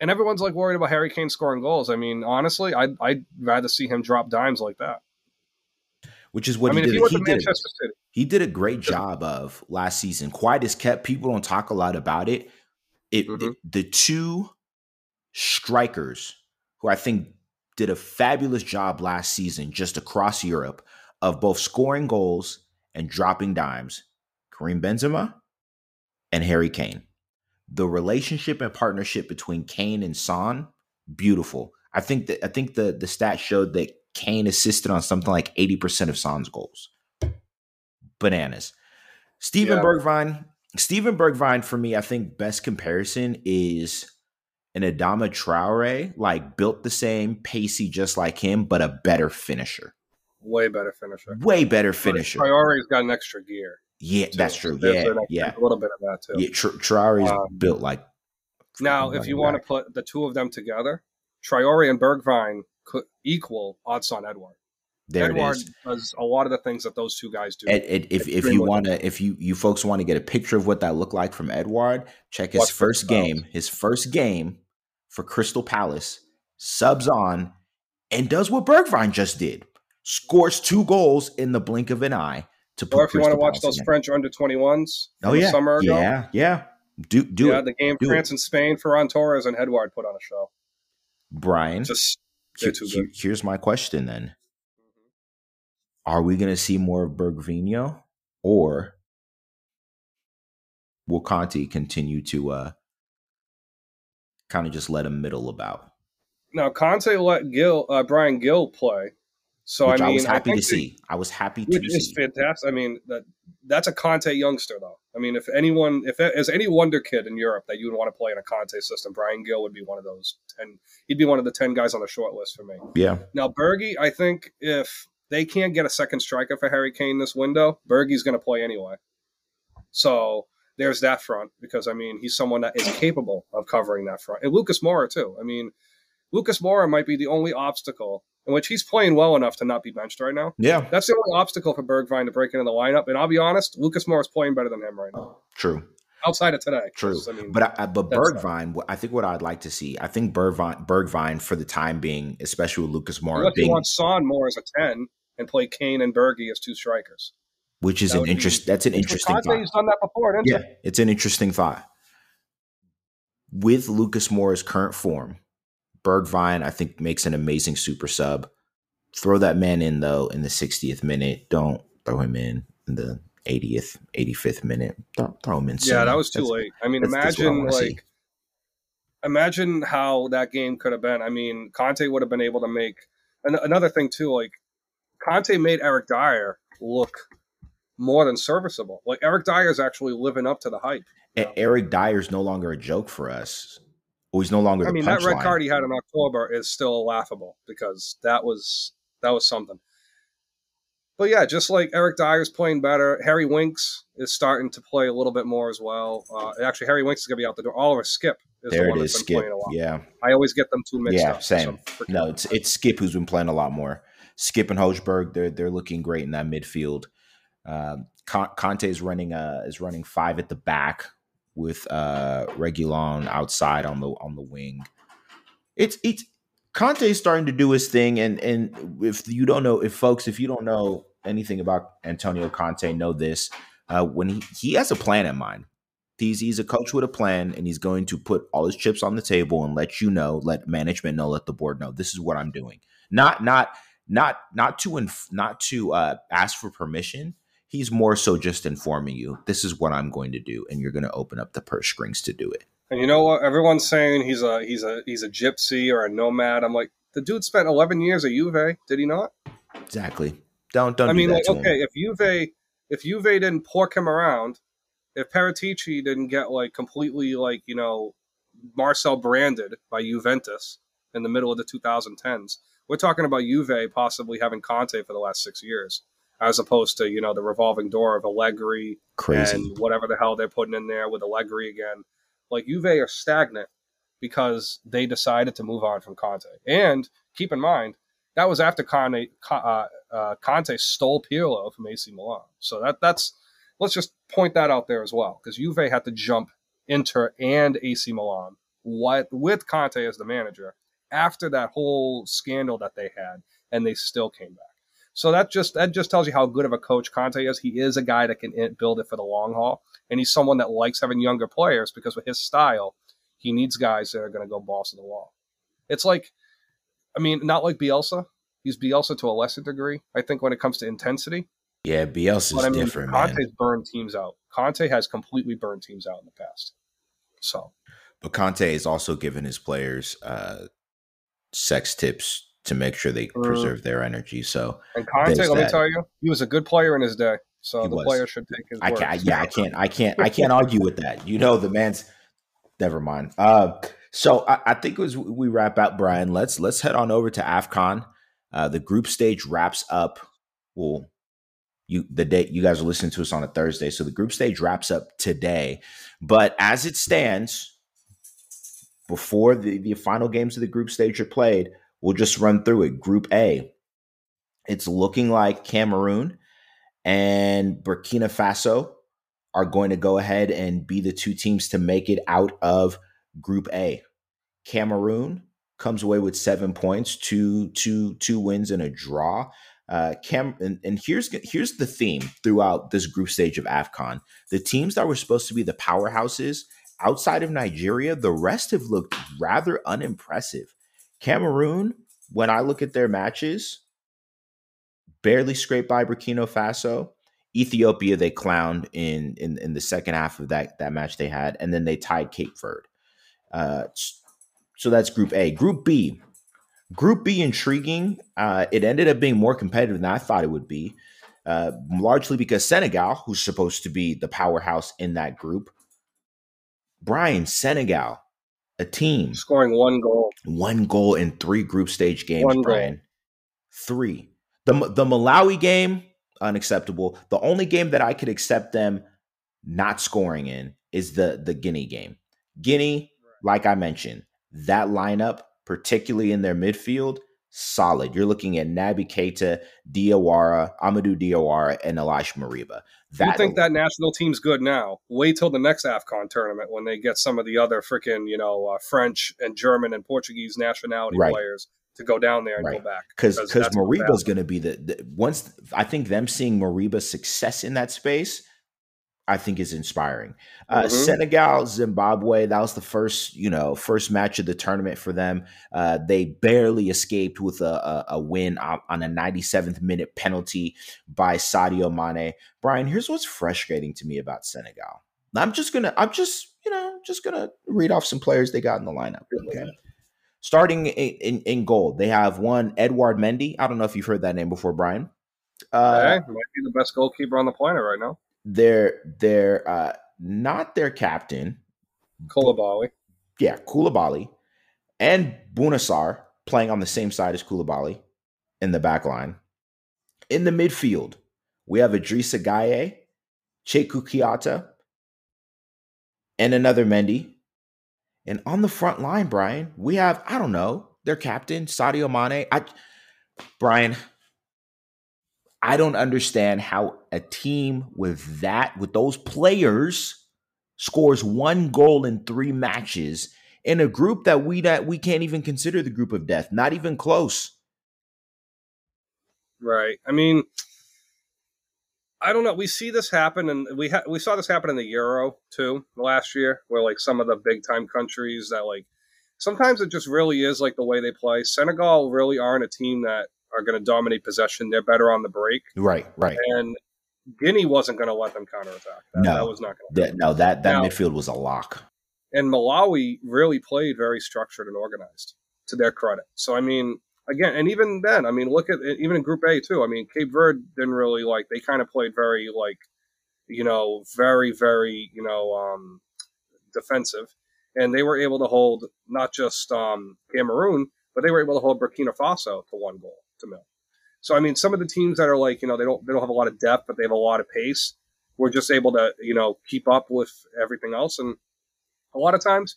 and everyone's like worried about Harry Kane scoring goals. I mean, honestly, I'd, I'd rather see him drop dimes like that. Which is what I mean, he did. he he did. City, he did a great job of last season. Quiet as kept. People don't talk a lot about it. It, Mhm. it- the two strikers who I think did a fabulous job last season, just across Europe, of both scoring goals and dropping dimes. Karim Benzema and Harry Kane. The relationship and partnership between Kane and Son, beautiful. I think that I think the the stat showed that Kane assisted on something like 80% of Son's goals. Bananas. Steven Yeah. Bergwijn, Steven Bergwijn for me, I think best comparison is an Adama Traore, like built the same, pacey just like him, but a better finisher. way better finisher. Way better finisher. Priority's got an extra gear. Yeah, too. that's true. Yeah, an- yeah. a little bit of that too. Yeah, Tra- Traore's Um, built like Now, if you want to put the two of them together, Traore and Bergwijn could equal Odsonne Edouard. There is. does a lot of the things that those two guys do. Ed, Ed, if if you want to, if you you folks want to get a picture of what that looked like from Edouard, check his Watch first game. His first game for Crystal Palace subs on and does what Bergwijn just did. Scores two goals in the blink of an eye to put. or if you want to watch Palace those again. French under 21s oh yeah, summer ago, yeah, yeah. Do do yeah, it, the game Do France and Spain, Ferran Torres and Edouard put on a show. Bryan. Just Here- they're too here- good. here's my question then: Are we going to see more of Bergvinho, or will Conte continue to uh kind of just let him middle about? now Conte let Gill, uh, Bryan Gil play, so I I, was happy to think see. I was happy to is see. fantastic. I mean, that that's a Conte youngster, though. I mean, if anyone, if as any wonder kid in Europe that you would want to play in a Conte system, Bryan Gil would be one of those ten. He'd be one of the ten guys on the short list for me. Yeah, Now, Bergie, I think if they can't get a second striker for Harry Kane this window, Bergie's going to play anyway. So there's that front because I mean he's someone that is capable of covering that front, and Lucas Moura too. I mean, Lucas Moura might be the only obstacle in which he's playing well enough to not be benched right now. yeah, That's the only obstacle for Bergwijn to break into the lineup. And I'll be honest, Lucas Moura is playing better than him right now, true, outside of today. true. I mean, but I, but Bergwijn, what- I think what I'd like to see, I think Bergwijn, Bergwijn for the time being, especially with Lucas unless you being, want Son more as a ten and play Kane and Bergie as two strikers. Which is that an would be- interest. That's an interesting. Conte, thought. done that before, didn't Yeah, it's an interesting thought. With Lucas Moura's current form, Bergwijn, I think, makes an amazing super sub. Throw that man in though in the 60th minute. Don't throw him in in the 80th, 85th minute. Throw, throw him in. he? Yeah, that was too That's- late. I mean, that's- that's I imagine see. like. Imagine how that game could have been. I mean, Conte would have been able to make an- another thing too. Like Conte made Eric Dier look more than serviceable. Like Eric Dier is actually living up to the hype. E- Eric Dier's no longer a joke for us. Or he's no longer the I mean, that red punchline. card he had in October is still laughable because that was that was something. But yeah, just like Eric Dier's playing better, Harry Winks is starting to play a little bit more as well. Uh, actually, Harry Winks is going to be out the door. Oliver Skipp is the There one it that's is, been Skipp. playing a lot. Yeah, I always get them two mixed Yeah, up. same. So, No, it's it's Skipp who's been playing a lot more. Skipp and Hojbjerg, they're they're looking great in that midfield. Uh, Conte is running uh is running five at the back with uh Reguilon outside on the on the wing. It's it's Conte is starting to do his thing, and and if you don't know, if folks, if you don't know anything about Antonio Conte, know this: uh, when he he has a plan in mind. He's he's a coach with a plan, and he's going to put all his chips on the table and let you know, let management know, let the board know this is what I'm doing. Not not not not to inf- not to uh, ask for permission. He's more so just informing you this is what I'm going to do, and you're going to open up the purse strings to do it. And you know what? Everyone's saying he's a he's a he's a gypsy or a nomad. I'm like, the dude spent 11 years at Juve. Did he not? Exactly. Don't don't. I mean, like, to him. okay, if Juve if Juve didn't pork him around, if Paratici didn't get like completely like you know Marcel branded by Juventus in the middle of the 2010s, we're talking about Juve possibly having Conte for the last six years, as opposed to you know the revolving door of Allegri Crazy. and whatever the hell they're putting in there with Allegri again. Like Juve are stagnant because they decided to move on from Conte. And keep in mind, that was after Conte, uh, uh, Conte stole Pirlo from AC Milan. So that that's let's just point that out there as well because Juve had to jump Inter and AC Milan what with Conte as the manager after that whole scandal that they had, and they still came back. So that just that just tells you how good of a coach Conte is. He is a guy that can build it for the long haul, and he's someone that likes having younger players because with his style, he needs guys that are going to go balls to the wall. It's like, I mean, not like Bielsa. He's Bielsa to a lesser degree, I think, when it comes to intensity. yeah, Bielsa's But I mean, different, man. Conte's burned teams out. Conte has completely burned teams out in the past. So But Conte has also given his players uh, sex tips to make sure they Mm. preserve their energy. So and Conte, let me tell you, he was a good player in his day. So He the was. player should take his I can't. Yeah, I can't. I can't. I can't argue with that. You know, the man's. Never mind. Uh, so I, I think as we wrap out, Bryan, let's let's head on over to Afcon. Uh, the group stage wraps up. Well, you the day you guys are listening to us on a Thursday, so the group stage wraps up today. But as it stands, before the the final games of the group stage are played, we'll just run through it. Group A. it's looking like Cameroon and Burkina Faso are going to go ahead and be the two teams to make it out of Group A. Cameroon comes away with seven points, two, two, two wins and a draw. Uh, Cam and, and here's here's the theme throughout this group stage of Afcon: the teams that were supposed to be the powerhouses outside of Nigeria, the rest have looked rather unimpressive. Cameroon, when I look at their matches, barely scraped by Burkina Faso. Ethiopia, they clowned in in in the second half of that that match they had, and then they tied Cape Verde. Uh, so that's Group A. Group B, Group B, intriguing. Uh, it ended up being more competitive than I thought it would be, uh, largely because Senegal, who's supposed to be the powerhouse in that group, Bryan Senegal, a team scoring one goal, one goal in three group stage games. One Bryan, goal. three. The the Malawi game unacceptable. The only game that I could accept them not scoring in is the the Guinea game. Guinea, like I mentioned, that lineup, particularly in their midfield, solid. You're looking at Naby Keita, Diawara, Amadou Diawara, and Ilaix Moriba. That you think that national team's good now? Wait till the next AFCON tournament when they get some of the other freaking, you know, uh, French and German and Portuguese nationality right. players to go down there and right. go back. Because because Moriba's going to be the, the, once I think them seeing Moriba's success in that space I think is inspiring. Uh, mm-hmm. Senegal, Zimbabwe, that was the first, you know, first match of the tournament for them. Uh, they barely escaped with a, a, a, win on a 97th minute penalty by Sadio Mane. Bryan, here's what's frustrating to me about Senegal. I'm just gonna, I'm just, you know, just gonna read off some players they got in the lineup. Okay. Starting in, in, in goal, they have one Edouard Mendy. I don't know if you've heard that name before, Bryan. Uh, hey, might be the best goalkeeper on the planet right now they're they're uh, not their captain. Koulibaly. Yeah, Koulibaly and Bouna Sarr playing on the same side as Koulibaly in the back line. In the midfield, we have Idrissa Gueye, Cheikhou Kouyaté, and another Mendy. And on the front line, Bryan, we have, I don't know, their captain, Sadio Mane. I Bryan, I don't understand how a team with that, with those players, scores one goal in three matches in a group that we that we can't even consider the group of death, not even close. Right. I mean, I don't know. We see this happen, and we ha- we saw this happen in the Euro too last year, where like some of the big time countries that like sometimes it just really is like the way they play. Senegal really aren't a team that are going to dominate possession. They're better on the break. Right, right. And Guinea wasn't going to let them counterattack. That, no, that was not going to. No, that that now, midfield was a lock. And Malawi really played very structured and organized, to their credit. So I mean, again, and even then, I mean, look at even in Group A too. I mean, Cape Verde didn't really like. They kind of played very like, you know, very very you know um, defensive, and they were able to hold not just um, Cameroon, but they were able to hold Burkina Faso to one goal to mill. So I mean, some of the teams that are like you know they don't they don't have a lot of depth, but they have a lot of pace. We're just able to you know keep up with everything else, and a lot of times,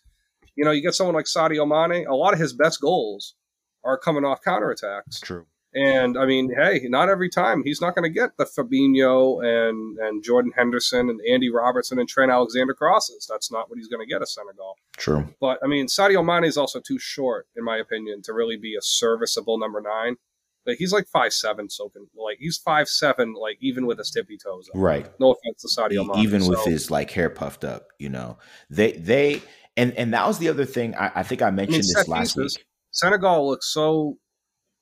you know, you get someone like Sadio Mane. A lot of his best goals are coming off counterattacks. True. And I mean, hey, not every time he's not going to get the Fabinho and and Jordan Henderson and Andy Robertson and Trent Alexander crosses. That's not what he's going to get at Senegal. True. But I mean, Sadio Mane is also too short, in my opinion, to really be a serviceable number nine. But he's like five seven, so can like he's five seven, like even with his tippy toes. Up. Right. No offense to Sadio Mane. Even so. with his like hair puffed up, you know, they they and and that was the other thing. I, I think I mentioned I mean, this last pieces, week. Senegal looks so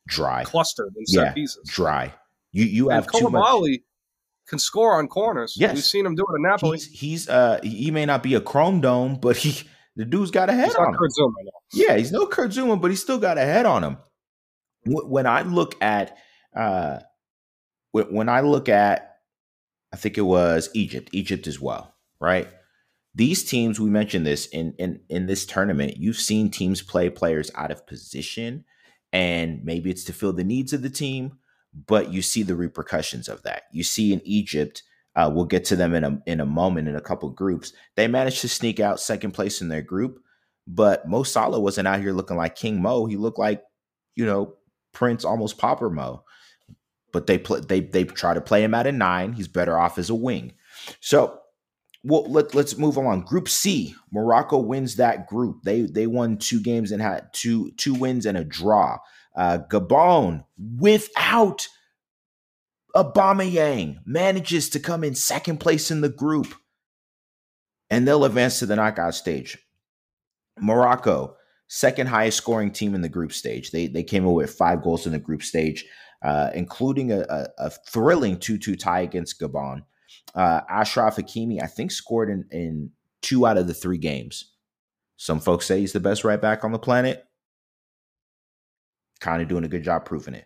dry, clustered in set pieces. Dry. You you have and too much. can score on corners. Yes, we've seen him do it in Napoli. He's, he's uh he may not be a chrome dome, but he the dude's got a head he's on him. Zouma, yeah, he's no Kurt Zouma, but he's still got a head on him. When I look at uh, when I look at, I think it was Egypt, Egypt as well, right? These teams, we mentioned this in in in this tournament. You've seen teams play players out of position, and maybe it's to fill the needs of the team, but you see the repercussions of that. You see in Egypt, uh, we'll get to them in a in a moment in a couple groups. They managed to sneak out second place in their group, but Mo Salah wasn't out here looking like King Mo. He looked like, you know, Prince almost popper Mo but they play they they try to play him at a nine. He's better off as a wing. So well, let, let's move along. Group C, Morocco wins that group. They they won two games and had two two wins and a draw. Uh, Gabon, without Aubameyang, manages to come in second place in the group, and they'll advance to the knockout stage. Morocco, second highest scoring team in the group stage. They they came away with five goals in the group stage, uh, including a, a, a thrilling two two tie against Gabon. Uh, Achraf Hakimi, I think, scored in, in two out of the three games. Some folks say he's the best right back on the planet. Kind of doing a good job proving it.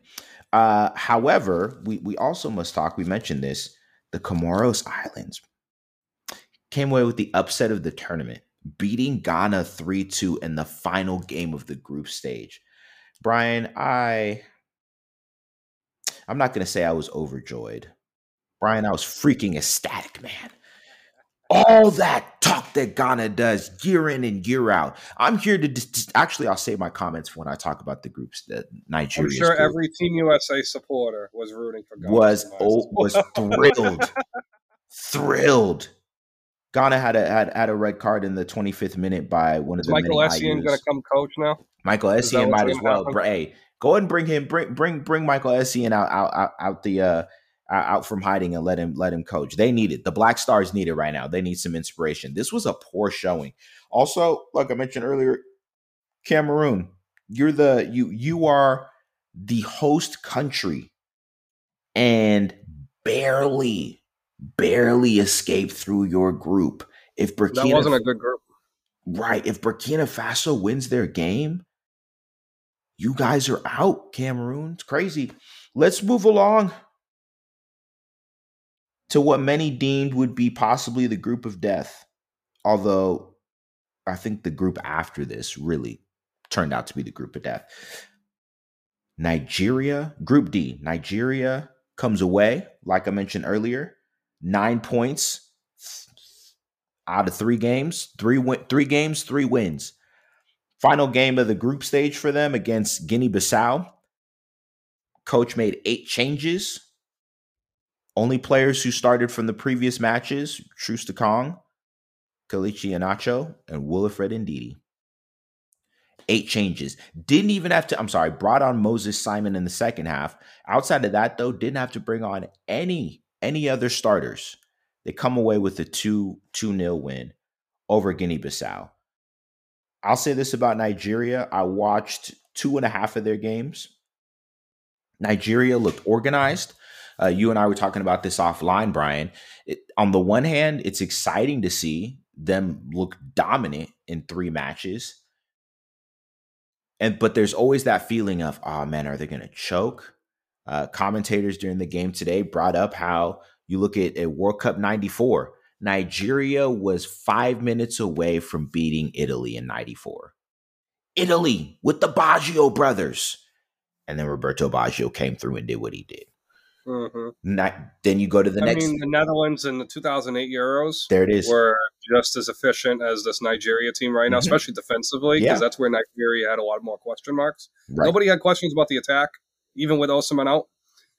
Uh, however, we, we also must talk, we mentioned this, the Comoros Islands came away with the upset of the tournament, beating Ghana 3 2 in the final game of the group stage. Bryan, I I'm not going to say I was overjoyed Bryan, I was freaking ecstatic, man. All that talk that Ghana does year in and year out. I'm here to just, actually, I'll save my comments when I talk about the groups that Nigeria. I'm sure group. every Team USA supporter was rooting for Ghana. Was oh, was thrilled, <laughs> thrilled. Ghana had a had, had a red card in the 25th minute by one of the Michael Essien going to come coach now. Michael Essien might as well. Hey, go ahead and bring him bring bring bring Michael Essien out out out, out the uh out from hiding and let him let him coach. They need it. The Black Stars need it right now. They need some inspiration. This was a poor showing. Also, like I mentioned earlier, Cameroon, you're the you you are the host country and barely barely escaped through your group. If Burkina That wasn't a good group. Right, if Burkina Faso wins their game, you guys are out, Cameroon. It's crazy. Let's move along to what many deemed would be possibly the group of death. Although I think the group after this really turned out to be the group of death. Nigeria, Group D, Nigeria comes away, like I mentioned earlier, nine points out of three games, three win- three games, three wins. Final game of the group stage for them against Guinea Bissau. Coach made eight changes only players who started from the previous matches, Troost-Ekong, Kelechi Iheanacho, and Wilfred Ndidi. Eight changes. Didn't even have to, I'm sorry, brought on Moses Simon in the second half. Outside of that, though, didn't have to bring on any any other starters. They come away with a 2 2 0 win over Guinea Bissau. I'll say this about Nigeria. I watched two and a half of their games. Nigeria looked organized. Uh, you and I were talking about this offline, Bryan. It, on the one hand, it's exciting to see them look dominant in three matches. And but there's always that feeling of, oh man, are they going to choke? Uh, commentators during the game today brought up how you look at, at World Cup '94. Nigeria was five minutes away from beating Italy in '94. Italy with the Baggio brothers. And then Roberto Baggio came through and did what he did. Mm-hmm. Not, then you go to the I next. I mean, the Netherlands in the 2008 Euros. There it is. Were just as efficient as this Nigeria team right now, mm-hmm. especially defensively, because yeah. that's where Nigeria had a lot more question marks. Right. Nobody had questions about the attack, even with Osimhen out.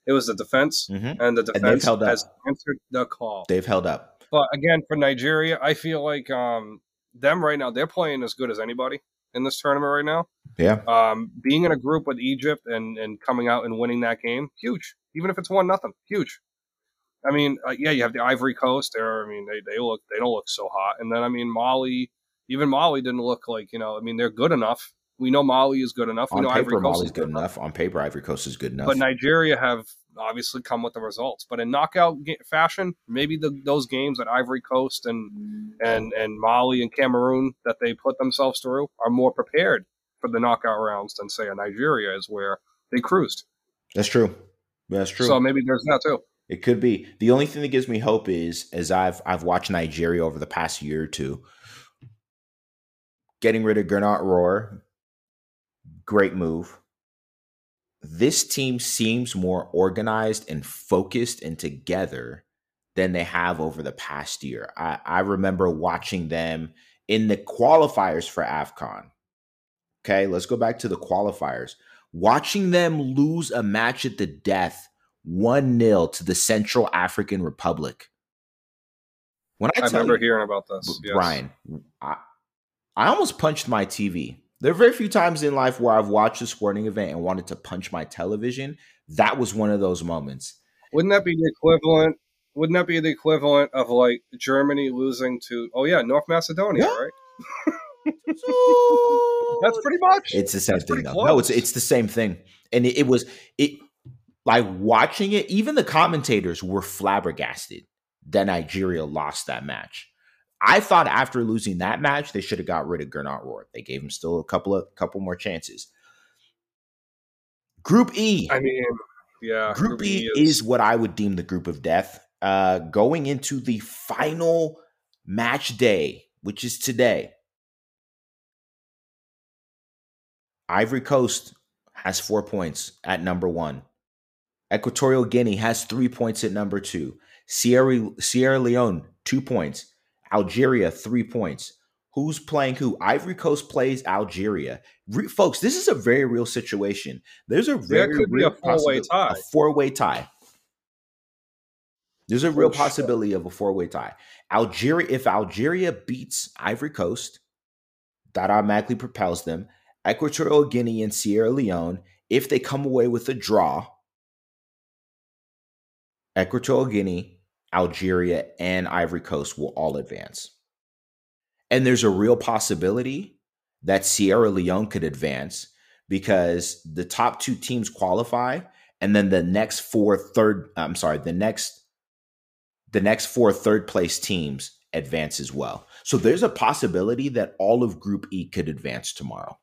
It was the defense, mm-hmm. and the defense and has answered the call. They've held up. But again, for Nigeria, I feel like um, them right now, they're playing as good as anybody in this tournament right now. Yeah. Um, being in a group with Egypt and and coming out and winning that game, huge even if it's one nothing, huge. I mean, uh, yeah, you have the Ivory Coast there. I mean, they, they look they don't look so hot. And then I mean, Mali, even Mali didn't look like you know. I mean, they're good enough. We know Mali is good enough. We On know paper, Ivory Coast Mali's good enough. enough. On paper, Ivory Coast is good enough. But Nigeria have obviously come with the results. But in knockout fashion, maybe the, those games at Ivory Coast and and and Mali and Cameroon that they put themselves through are more prepared for the knockout rounds than say a Nigeria is where they cruised. That's true. That's true. So maybe there's that too. It could be. The only thing that gives me hope is as I've I've watched Nigeria over the past year or two. Getting rid of Gernot Rohr, great move. This team seems more organized and focused and together than they have over the past year. I, I remember watching them in the qualifiers for AFCON. Okay, let's go back to the qualifiers watching them lose a match at the death 1 0 to the Central African Republic. When I, I remember you, hearing about this, yes. Bryan, I, I almost punched my TV. There are very few times in life where I've watched a sporting event and wanted to punch my television. That was one of those moments. Wouldn't that be the equivalent? Wouldn't that be the equivalent of like Germany losing to? Oh yeah, North Macedonia, yeah. right? so, <laughs> That's pretty much. It's the same thing, though. Close. No, it's it's the same thing, and it, it was it like watching it. Even the commentators were flabbergasted that Nigeria lost that match. I thought after losing that match, they should have got rid of Gernot Rohr. They gave him still a couple of couple more chances. Group E. I mean, yeah. Group, group E, is... is... what I would deem the group of death. Uh, going into the final match day, which is today. Ivory Coast has four points at number one. Equatorial Guinea has three points at number two. Sierra, Sierra Leone, two points. Algeria, three points. Who's playing who? Ivory Coast plays Algeria. Re- folks, this is a very real situation. There's a very there real a four-way tie. A four-way tie. There's a real possibility of a four-way tie. Algeria, if Algeria beats Ivory Coast, that automatically propels them. Equatorial Guinea and Sierra Leone, if they come away with a draw, Equatorial Guinea, Algeria, and Ivory Coast will all advance. And there's a real possibility that Sierra Leone could advance because the top two teams qualify, and then the next four third I'm sorry, the next the next four third place teams advance as well. So there's a possibility that all of Group E could advance tomorrow.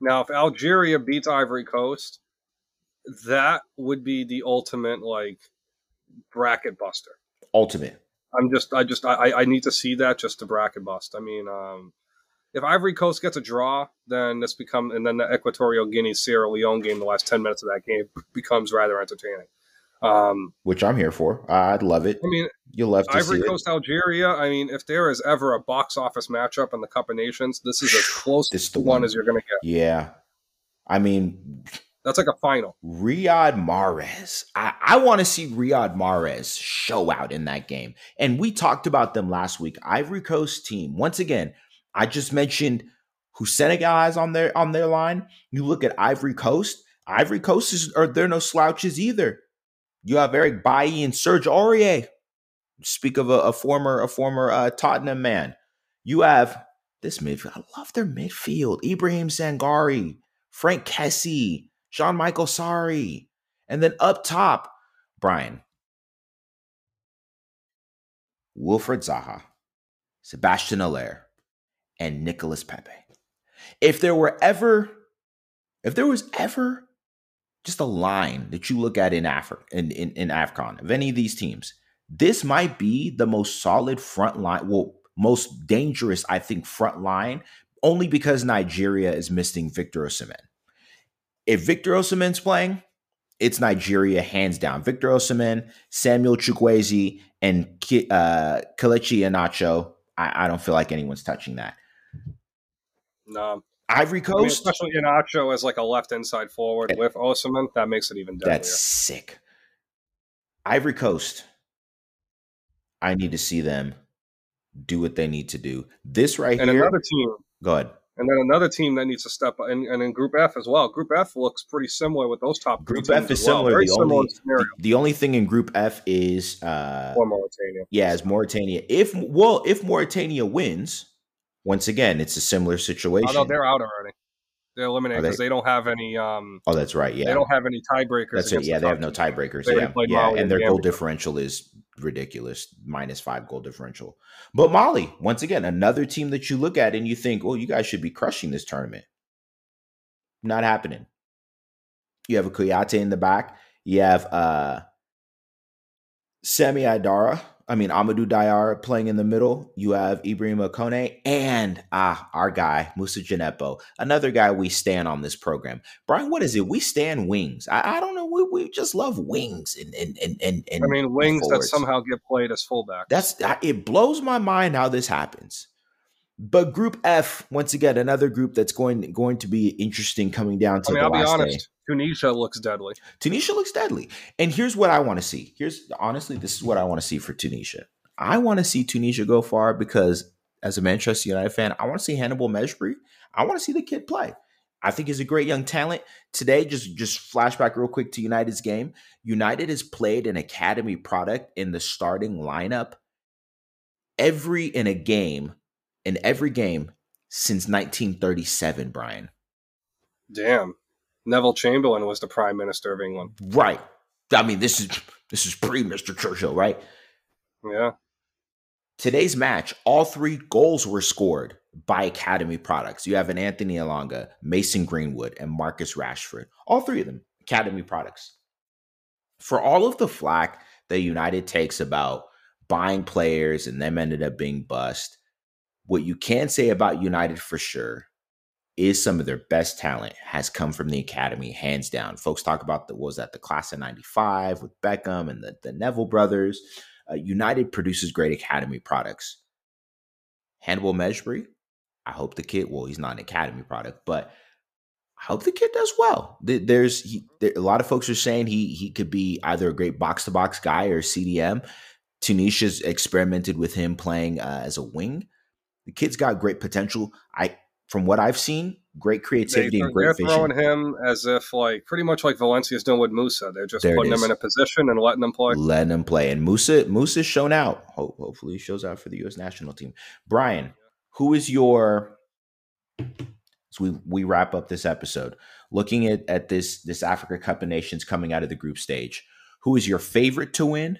Now, if Algeria beats Ivory Coast, that would be the ultimate like bracket buster. Ultimate. I'm just, I just, I, I need to see that just to bracket bust. I mean, um, if Ivory Coast gets a draw, then this become, and then the Equatorial Guinea Sierra Leone game, the last ten minutes of that game <laughs> becomes rather entertaining. Um, Which I'm here for. I'd love it. I mean, you'll love to Ivory Coast, it. Algeria. I mean, if there is ever a box office matchup in the Cup of Nations, this is as <sighs> close this to one, one as you're going to get. Yeah, I mean, that's like a final. Riyad Mahrez. I, I want to see Riyad Mahrez show out in that game. And we talked about them last week. Ivory Coast team. Once again, I just mentioned who Senegal has on their on their line. You look at Ivory Coast. Ivory Coast is are they're no slouches either. You have Eric Bailly and Serge Aurier. Speak of a, a former a former uh, Tottenham man. You have this midfield. I love their midfield. Ibrahim Sangare, Frank Kessie, Jean Michael Seri. And then up top, Bryan, Wilfried Zaha, Sebastien Haller, and Nicolas Pepe. If there were ever, if there was ever just a line that you look at in Africa in, in, in AFCON of any of these teams, this might be the most solid front line, well, most dangerous, I think, front line, only because Nigeria is missing Victor Osimhen if Victor Osimhen's playing, it's Nigeria hands down. Victor Osimhen, Samuel Chukwueze, and Ki, uh, Kelechi Iheanacho. I, I, don't feel like anyone's touching that. No. Ivory Coast, I mean, especially Iheanacho as like a left inside forward with Osimhen, that makes it even deadlier. That's sick. Ivory Coast. I need to see them do what they need to do. This right and here. And another team. Go ahead. And then another team that needs to step up, and, and in Group F as well. Group F looks pretty similar with those top groups. Group F is similar. Very the similar only, scenario. The, the, only thing in Group F is uh, or Mauritania. Yeah, is Mauritania. If well, if Mauritania wins, once again, it's a similar situation. Although they're out already. They're eliminated because they? they? don't have any. Um, oh, that's right. Yeah, they don't have any tiebreakers. That's it. Yeah, the they have no tiebreakers. yeah, yeah, and their goal differential is ridiculous, minus five goal differential. But Mali, once again, another team that you look at and you think, well, you guys should be crushing this tournament. Not happening. You have a Kouyaté in the back. You have uh Semi Aidara I mean, Amadou Diarra playing in the middle. You have Ibrahim Kone and ah, our guy Moussa Djenepo, another guy we stand on this program. Bryan, what is it? We stand wings. I, I don't know. We, we just love wings and and and and. and I mean, wings that somehow get played as fullback. That's it. Blows my mind how this happens. But Group F, once again, another group that's going going to be interesting coming down to I mean, the I'll last be honest. Day. Tunisia looks deadly. Tunisia looks deadly. And here's what I want to see. Here's honestly, this is what I want to see for Tunisia. I want to see Tunisia go far because as a Manchester United fan, I want to see Hannibal Mejbri. I want to see the kid play. I think he's a great young talent. Today, just just flashback real quick to United's game. United has played an academy product in the starting lineup every in a game in every game since 1937, Bryan. Damn. Neville Chamberlain was the prime minister of England. Right. I mean, this is this is pre Mr. Churchill, right? Yeah. Today's match, all three goals were scored by Academy products. You have an Anthony Elanga, Mason Greenwood, and Marcus Rashford. All three of them, Academy products. For all of the flack that United takes about buying players and them ended up being bust, what you can say about United for sure is some of their best talent has come from the academy, hands down. Folks talk about the was that the class of '95 with Beckham and the, the Neville brothers. Uh, United produces great academy products. Hannibal Mejbri, I hope the kid. Well, he's not an academy product, but I hope the kid does well. There's he, there, a lot of folks are saying he he could be either a great box to box guy or CDM. Tunisia's experimented with him playing uh, as a wing. The kid's got great potential. I from what I've seen, great creativity they, and great they're vision. throwing him as if like pretty much like Valencia's doing with Musah. They're just There putting him in a position and letting him play. Letting him play. And Musah Musah's shown out. Ho- hopefully he shows out for the US national team. Bryan, who is your as we we wrap up this episode, looking at, at this this Africa Cup of Nations coming out of the group stage, who is your favorite to win?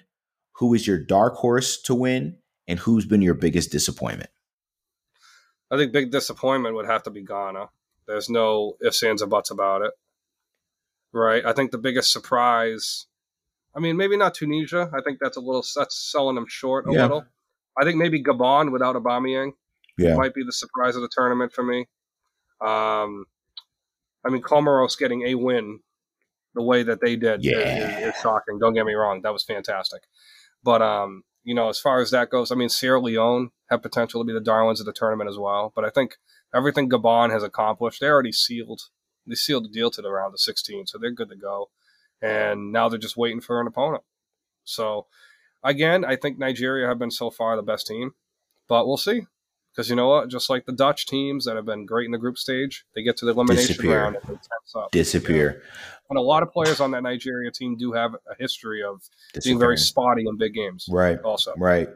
Who is your dark horse to win? And who's been your biggest disappointment? I think big disappointment would have to be Ghana. There's no ifs, ands, or buts about it. Right? I think the biggest surprise, I mean, maybe not Tunisia. I think that's a little, that's selling them short a Yeah. little. I think maybe Gabon without Aubameyang Yeah. might be the surprise of the tournament for me. Um, I mean, Comoros getting a win the way that they did Yeah. is, is shocking. Don't get me wrong. That was fantastic. But, um, you know, as far as that goes, I mean, Sierra Leone have potential to be the darlings of the tournament as well. But I think everything Gabon has accomplished, they already sealed. They sealed the deal to the round of 16, so they're good to go. And now they're just waiting for an opponent. So, again, I think Nigeria have been so far the best team, but we'll see. Because you know what? Just like the Dutch teams that have been great in the group stage, they get to the elimination Disappear. round and they tense up. Disappear. And a lot of players on that Nigeria team do have a history of being very spotty in big games. Right. Also, Right.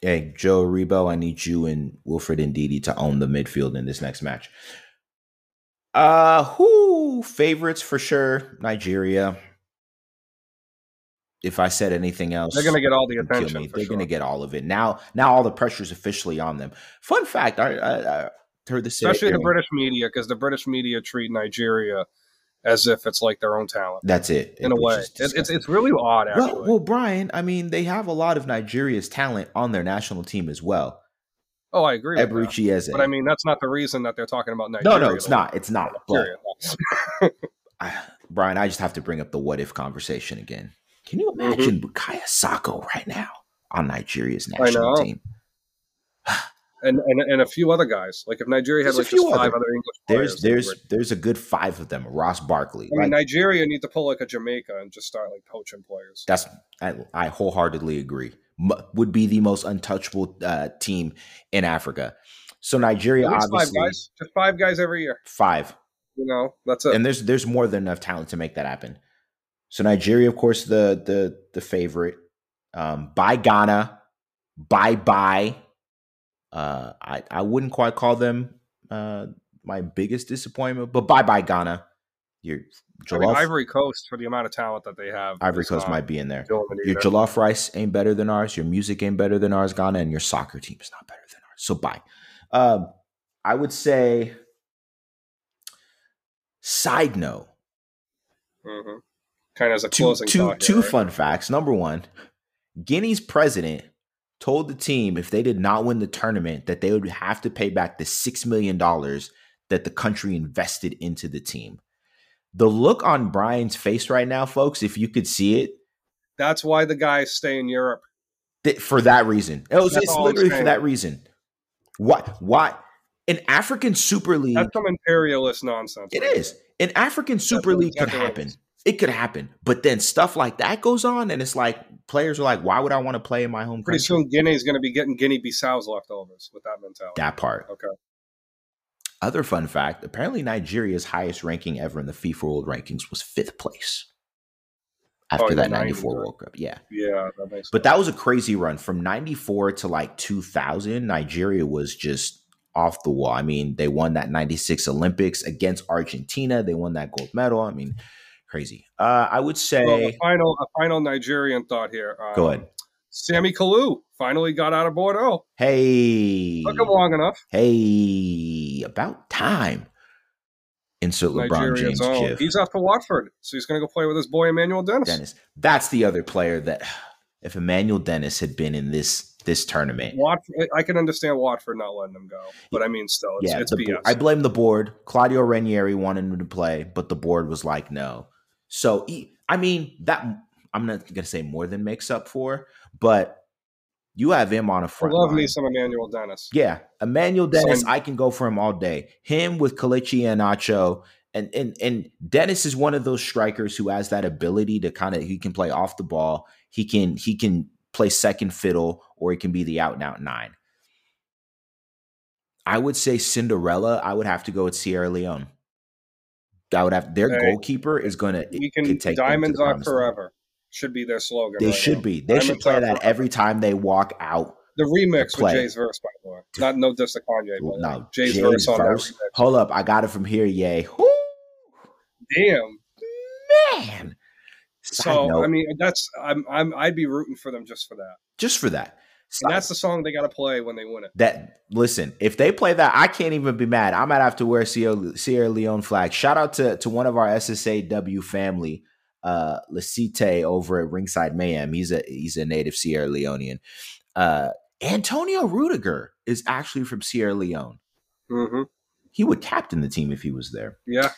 Hey, Joe Aribo, I need you and Wilfred Ndidi to own the midfield in this next match. Uh who favorites for sure? Nigeria. If I said anything else, they're going to get all the attention. They're sure. going to get all of it. Now now all the pressure is officially on them. Fun fact, I, I, I heard this especially the British media, because the British media treat Nigeria as if it's like their own talent. That's it. In a way, is it, it's it's really odd. Actually, well, well, Bryan, I mean, they have a lot of Nigeria's talent on their national team as well. oh, I agree. Eberechi Eze. But I mean, that's not the reason that they're talking about Nigeria. no, no, it's not. It's not. <laughs> I, Bryan, I just have to bring up the what if conversation again. Can you Mm-hmm. imagine Bukayo Saka right now on Nigeria's national know. team? <sighs> and, and and a few other guys. Like if Nigeria had There's like just five other- other English There's players, they there's there's a good five of them. Ross Barkley, I mean, like, Nigeria need to pull like a Jamaica and just start like poaching players. that's I, I wholeheartedly agree. M- would be the most untouchable uh, team in Africa. So Nigeria, least five guys, just five guys every year. five. You know, that's it. and there's there's more than enough talent to make that happen. So Nigeria, of course, the the the favorite. Um, by Ghana, bye bye. Uh, I I wouldn't quite call them uh my biggest disappointment, but bye bye Ghana. Your I mean, Ivory Coast for the amount of talent that they have. Ivory Coast might be in there. Your jollof rice ain't better than ours. Your music ain't better than ours, Ghana, and your soccer team is not better than ours. So bye. Um, I would say. Side note. Mhm. Kind of as a two, closing two, thought two here, right? fun facts. Number one, Guinea's president told the team if they did not win the tournament that they would have to pay back the six million dollars that the country invested into the team. The look on Bryan's face right now, folks, if you could see it, That's why the guys stay in Europe. th- for that reason, it was, it's literally for that reason. What? Why? An African Super League. That's some imperialist nonsense. It right is. An African Super That's League could happen. is. It could happen. But then stuff like that goes on, and it's like players are like, why would I want to play in my home Pretty country? soon, is going to be getting Guinea Bissau's leftovers with that mentality. That part. Okay. Other fun fact apparently, Nigeria's highest ranking ever in the FIFA World Rankings was fifth place oh, after Oh, that 94 90s, World Cup. Yeah. Yeah, that But that was a crazy run. From 94 to like 2000, Nigeria was just off the wall. I mean, they won that 96 Olympics against Argentina. They won that gold medal. I mean, crazy. Uh, I would Well, a say, final, a final Nigerian thought here. Um, go ahead. Sammy Kalu finally got out of Bordeaux. Hey, Took him long enough. hey, about time. Insert LeBron Nigeria's James own. gif. He's off to Watford, so he's going to go play with his boy Emmanuel Dennis. Dennis. That's the other player that, <sighs> if Emmanuel Dennis had been in this this tournament, Watford, I can understand Watford not letting him go, but I mean, still, it's, yeah, it's BS. bo- I blame the board. Claudio Ranieri wanted him to play, but the board was like, no. So I mean, that I'm not gonna say more than makes up for, but you have him on a front love line. me some Emmanuel Dennis. Yeah, Emmanuel Dennis. I can go for him all day. Him with Kelechi Iheanacho, and and and Dennis is one of those strikers who has that ability to kind of he can play off the ball. He can he can play second fiddle, or he can be the out and out nine. I would say Cinderella. I would have to go with Sierra Leone. I would have their Hey, goalkeeper is going to We can take them to diamonds the are promised land. forever. Should be their slogan. They right should now. be. They should play that forever. every time they walk out. The remix with Jay's verse, by the way. Not no diss to Kanye, but No, Jay's, Jay's verse on verse. that remix. Hold up, I got it from here. Yay! Woo! Damn. man. Side So note, I mean, that's I'm I'm I'd be rooting for them just for that. just for that. And that's the song they got to play when they win it. that listen, if they play that, I can't even be mad. I might have to wear Sierra, Sierra Leone flag. Shout out to to one of our SSAW family, uh Lasite over at Ringside Mayhem. He's a he's a native Sierra Leonean. Uh Antonio Rudiger is actually from Sierra Leone. hmm He would captain the team if he was there. Yeah.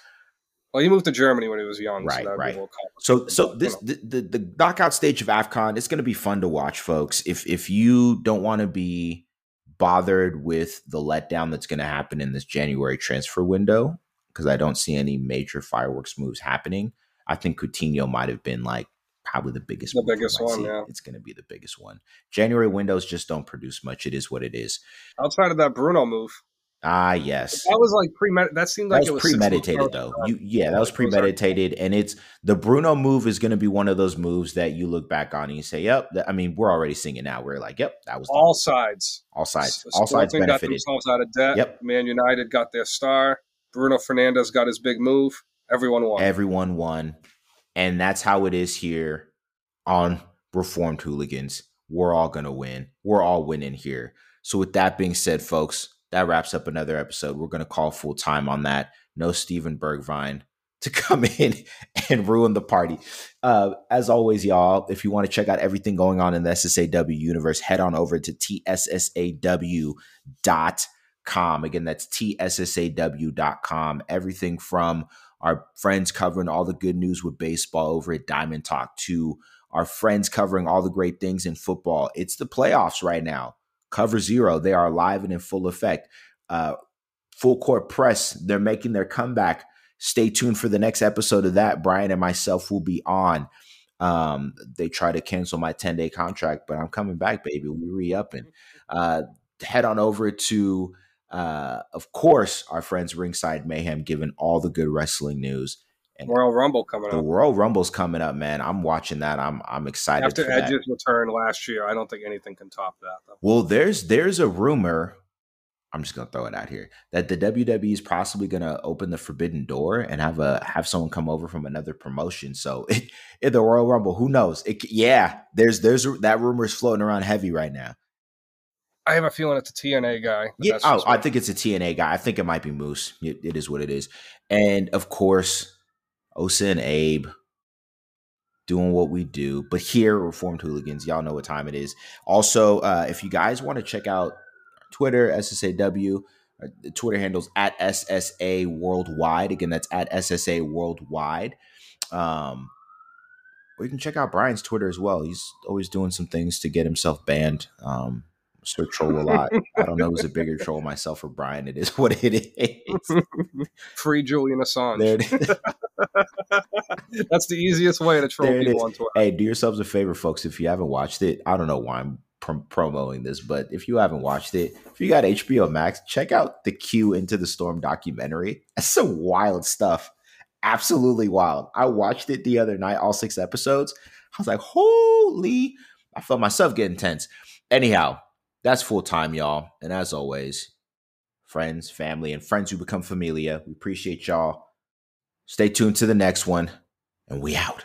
Well, he moved to Germany when he was young, Right, so that'd right. be a little So so this the, the the knockout stage of AFCON, it's gonna be fun to watch, folks. If if you don't want to be bothered with the letdown that's gonna happen in this January transfer window, because I don't see any major fireworks moves happening. I think Coutinho might have been like probably the biggest The biggest one, see. yeah. It's gonna be the biggest one. January windows just don't produce much. It is what it is. outside of that Bruno move, Ah, yes. that was like premeditated. That seemed like That it was was premeditated, though. You, yeah, that was Like, those are- premeditated, and it's the Bruno move is going to be one of those moves that you look back on and you say, "Yep." I mean, we're already seeing it now. We're like, "Yep, that was all move." sides. all sides, all sides Sporting got benefited." themselves out of debt. Yep. Man United got their star. Bruno Fernandes got his big move. Everyone won. Everyone won, and that's how it is here on Reformed Hooligans. We're all going to win. We're all winning here. So, with that being said, folks, that wraps up another episode. We're going to call full time on that. No Steven Bergwijn to <laughs> come in and ruin the party. Uh, as always, y'all, if you want to check out everything going on in the SSAW universe, head on over to tssaw.com. Again, that's tssaw.com. Everything from our friends covering all the good news with baseball over at Diamond Talk to our friends covering all the great things in football. It's the playoffs right now. Cover Zero, they are alive and in full effect. Uh, full court press, they're making their comeback. Stay tuned for the next episode of that. Bryan and myself will be on. Um, they try to cancel my 10 day contract, but I'm coming back, baby. We re upping. Uh, head on over to, uh, of course, our friends Ringside Mayhem, giving all the good wrestling news. And Royal Rumble coming up. the up. Royal Rumble's coming up, man. I'm watching that. I'm I'm excited After. Edge's return last year, I don't think anything can top that. Though. Well, there's there's a rumor. I'm just gonna throw it out here that the WWE is possibly gonna open the forbidden door and have a have someone come over from another promotion. So <laughs> in the Royal Rumble, who knows? It, yeah, there's there's that rumor is floating around heavy right now. I have a feeling it's a TNA guy. Yeah, oh, I think it's a TNA guy. I think it might be Moose. It, it is what it is, and of course, Osa and Abe doing what we do. But here, Reformed Hooligans, y'all know what time it is. Also, uh, if you guys want to check out Twitter, SSAW, uh, the Twitter handles at SSA Worldwide. Again, that's at SSA Worldwide. Um, or you can check out Bryan's Twitter as well. He's always doing some things to get himself banned. Um, Troll a lot. I don't know who's a bigger troll, myself or Bryan. It is <laughs> what it is. <laughs> Free Julian Assange. There it <laughs> is. That's the easiest way to troll people is. on Twitter. Hey, do yourselves a favor, folks. If you haven't watched it, I don't know why I'm prom- promoting this, but if you haven't watched it, if you got HBO Max, check out the Q Into the Storm documentary. That's some wild stuff. Absolutely wild. I watched it the other night, all six episodes. I was like, holy, I felt myself getting tense. Anyhow, that's full time, y'all. And as always, friends, family, and friends who become familia, we appreciate y'all. Stay tuned to the next one, and we out.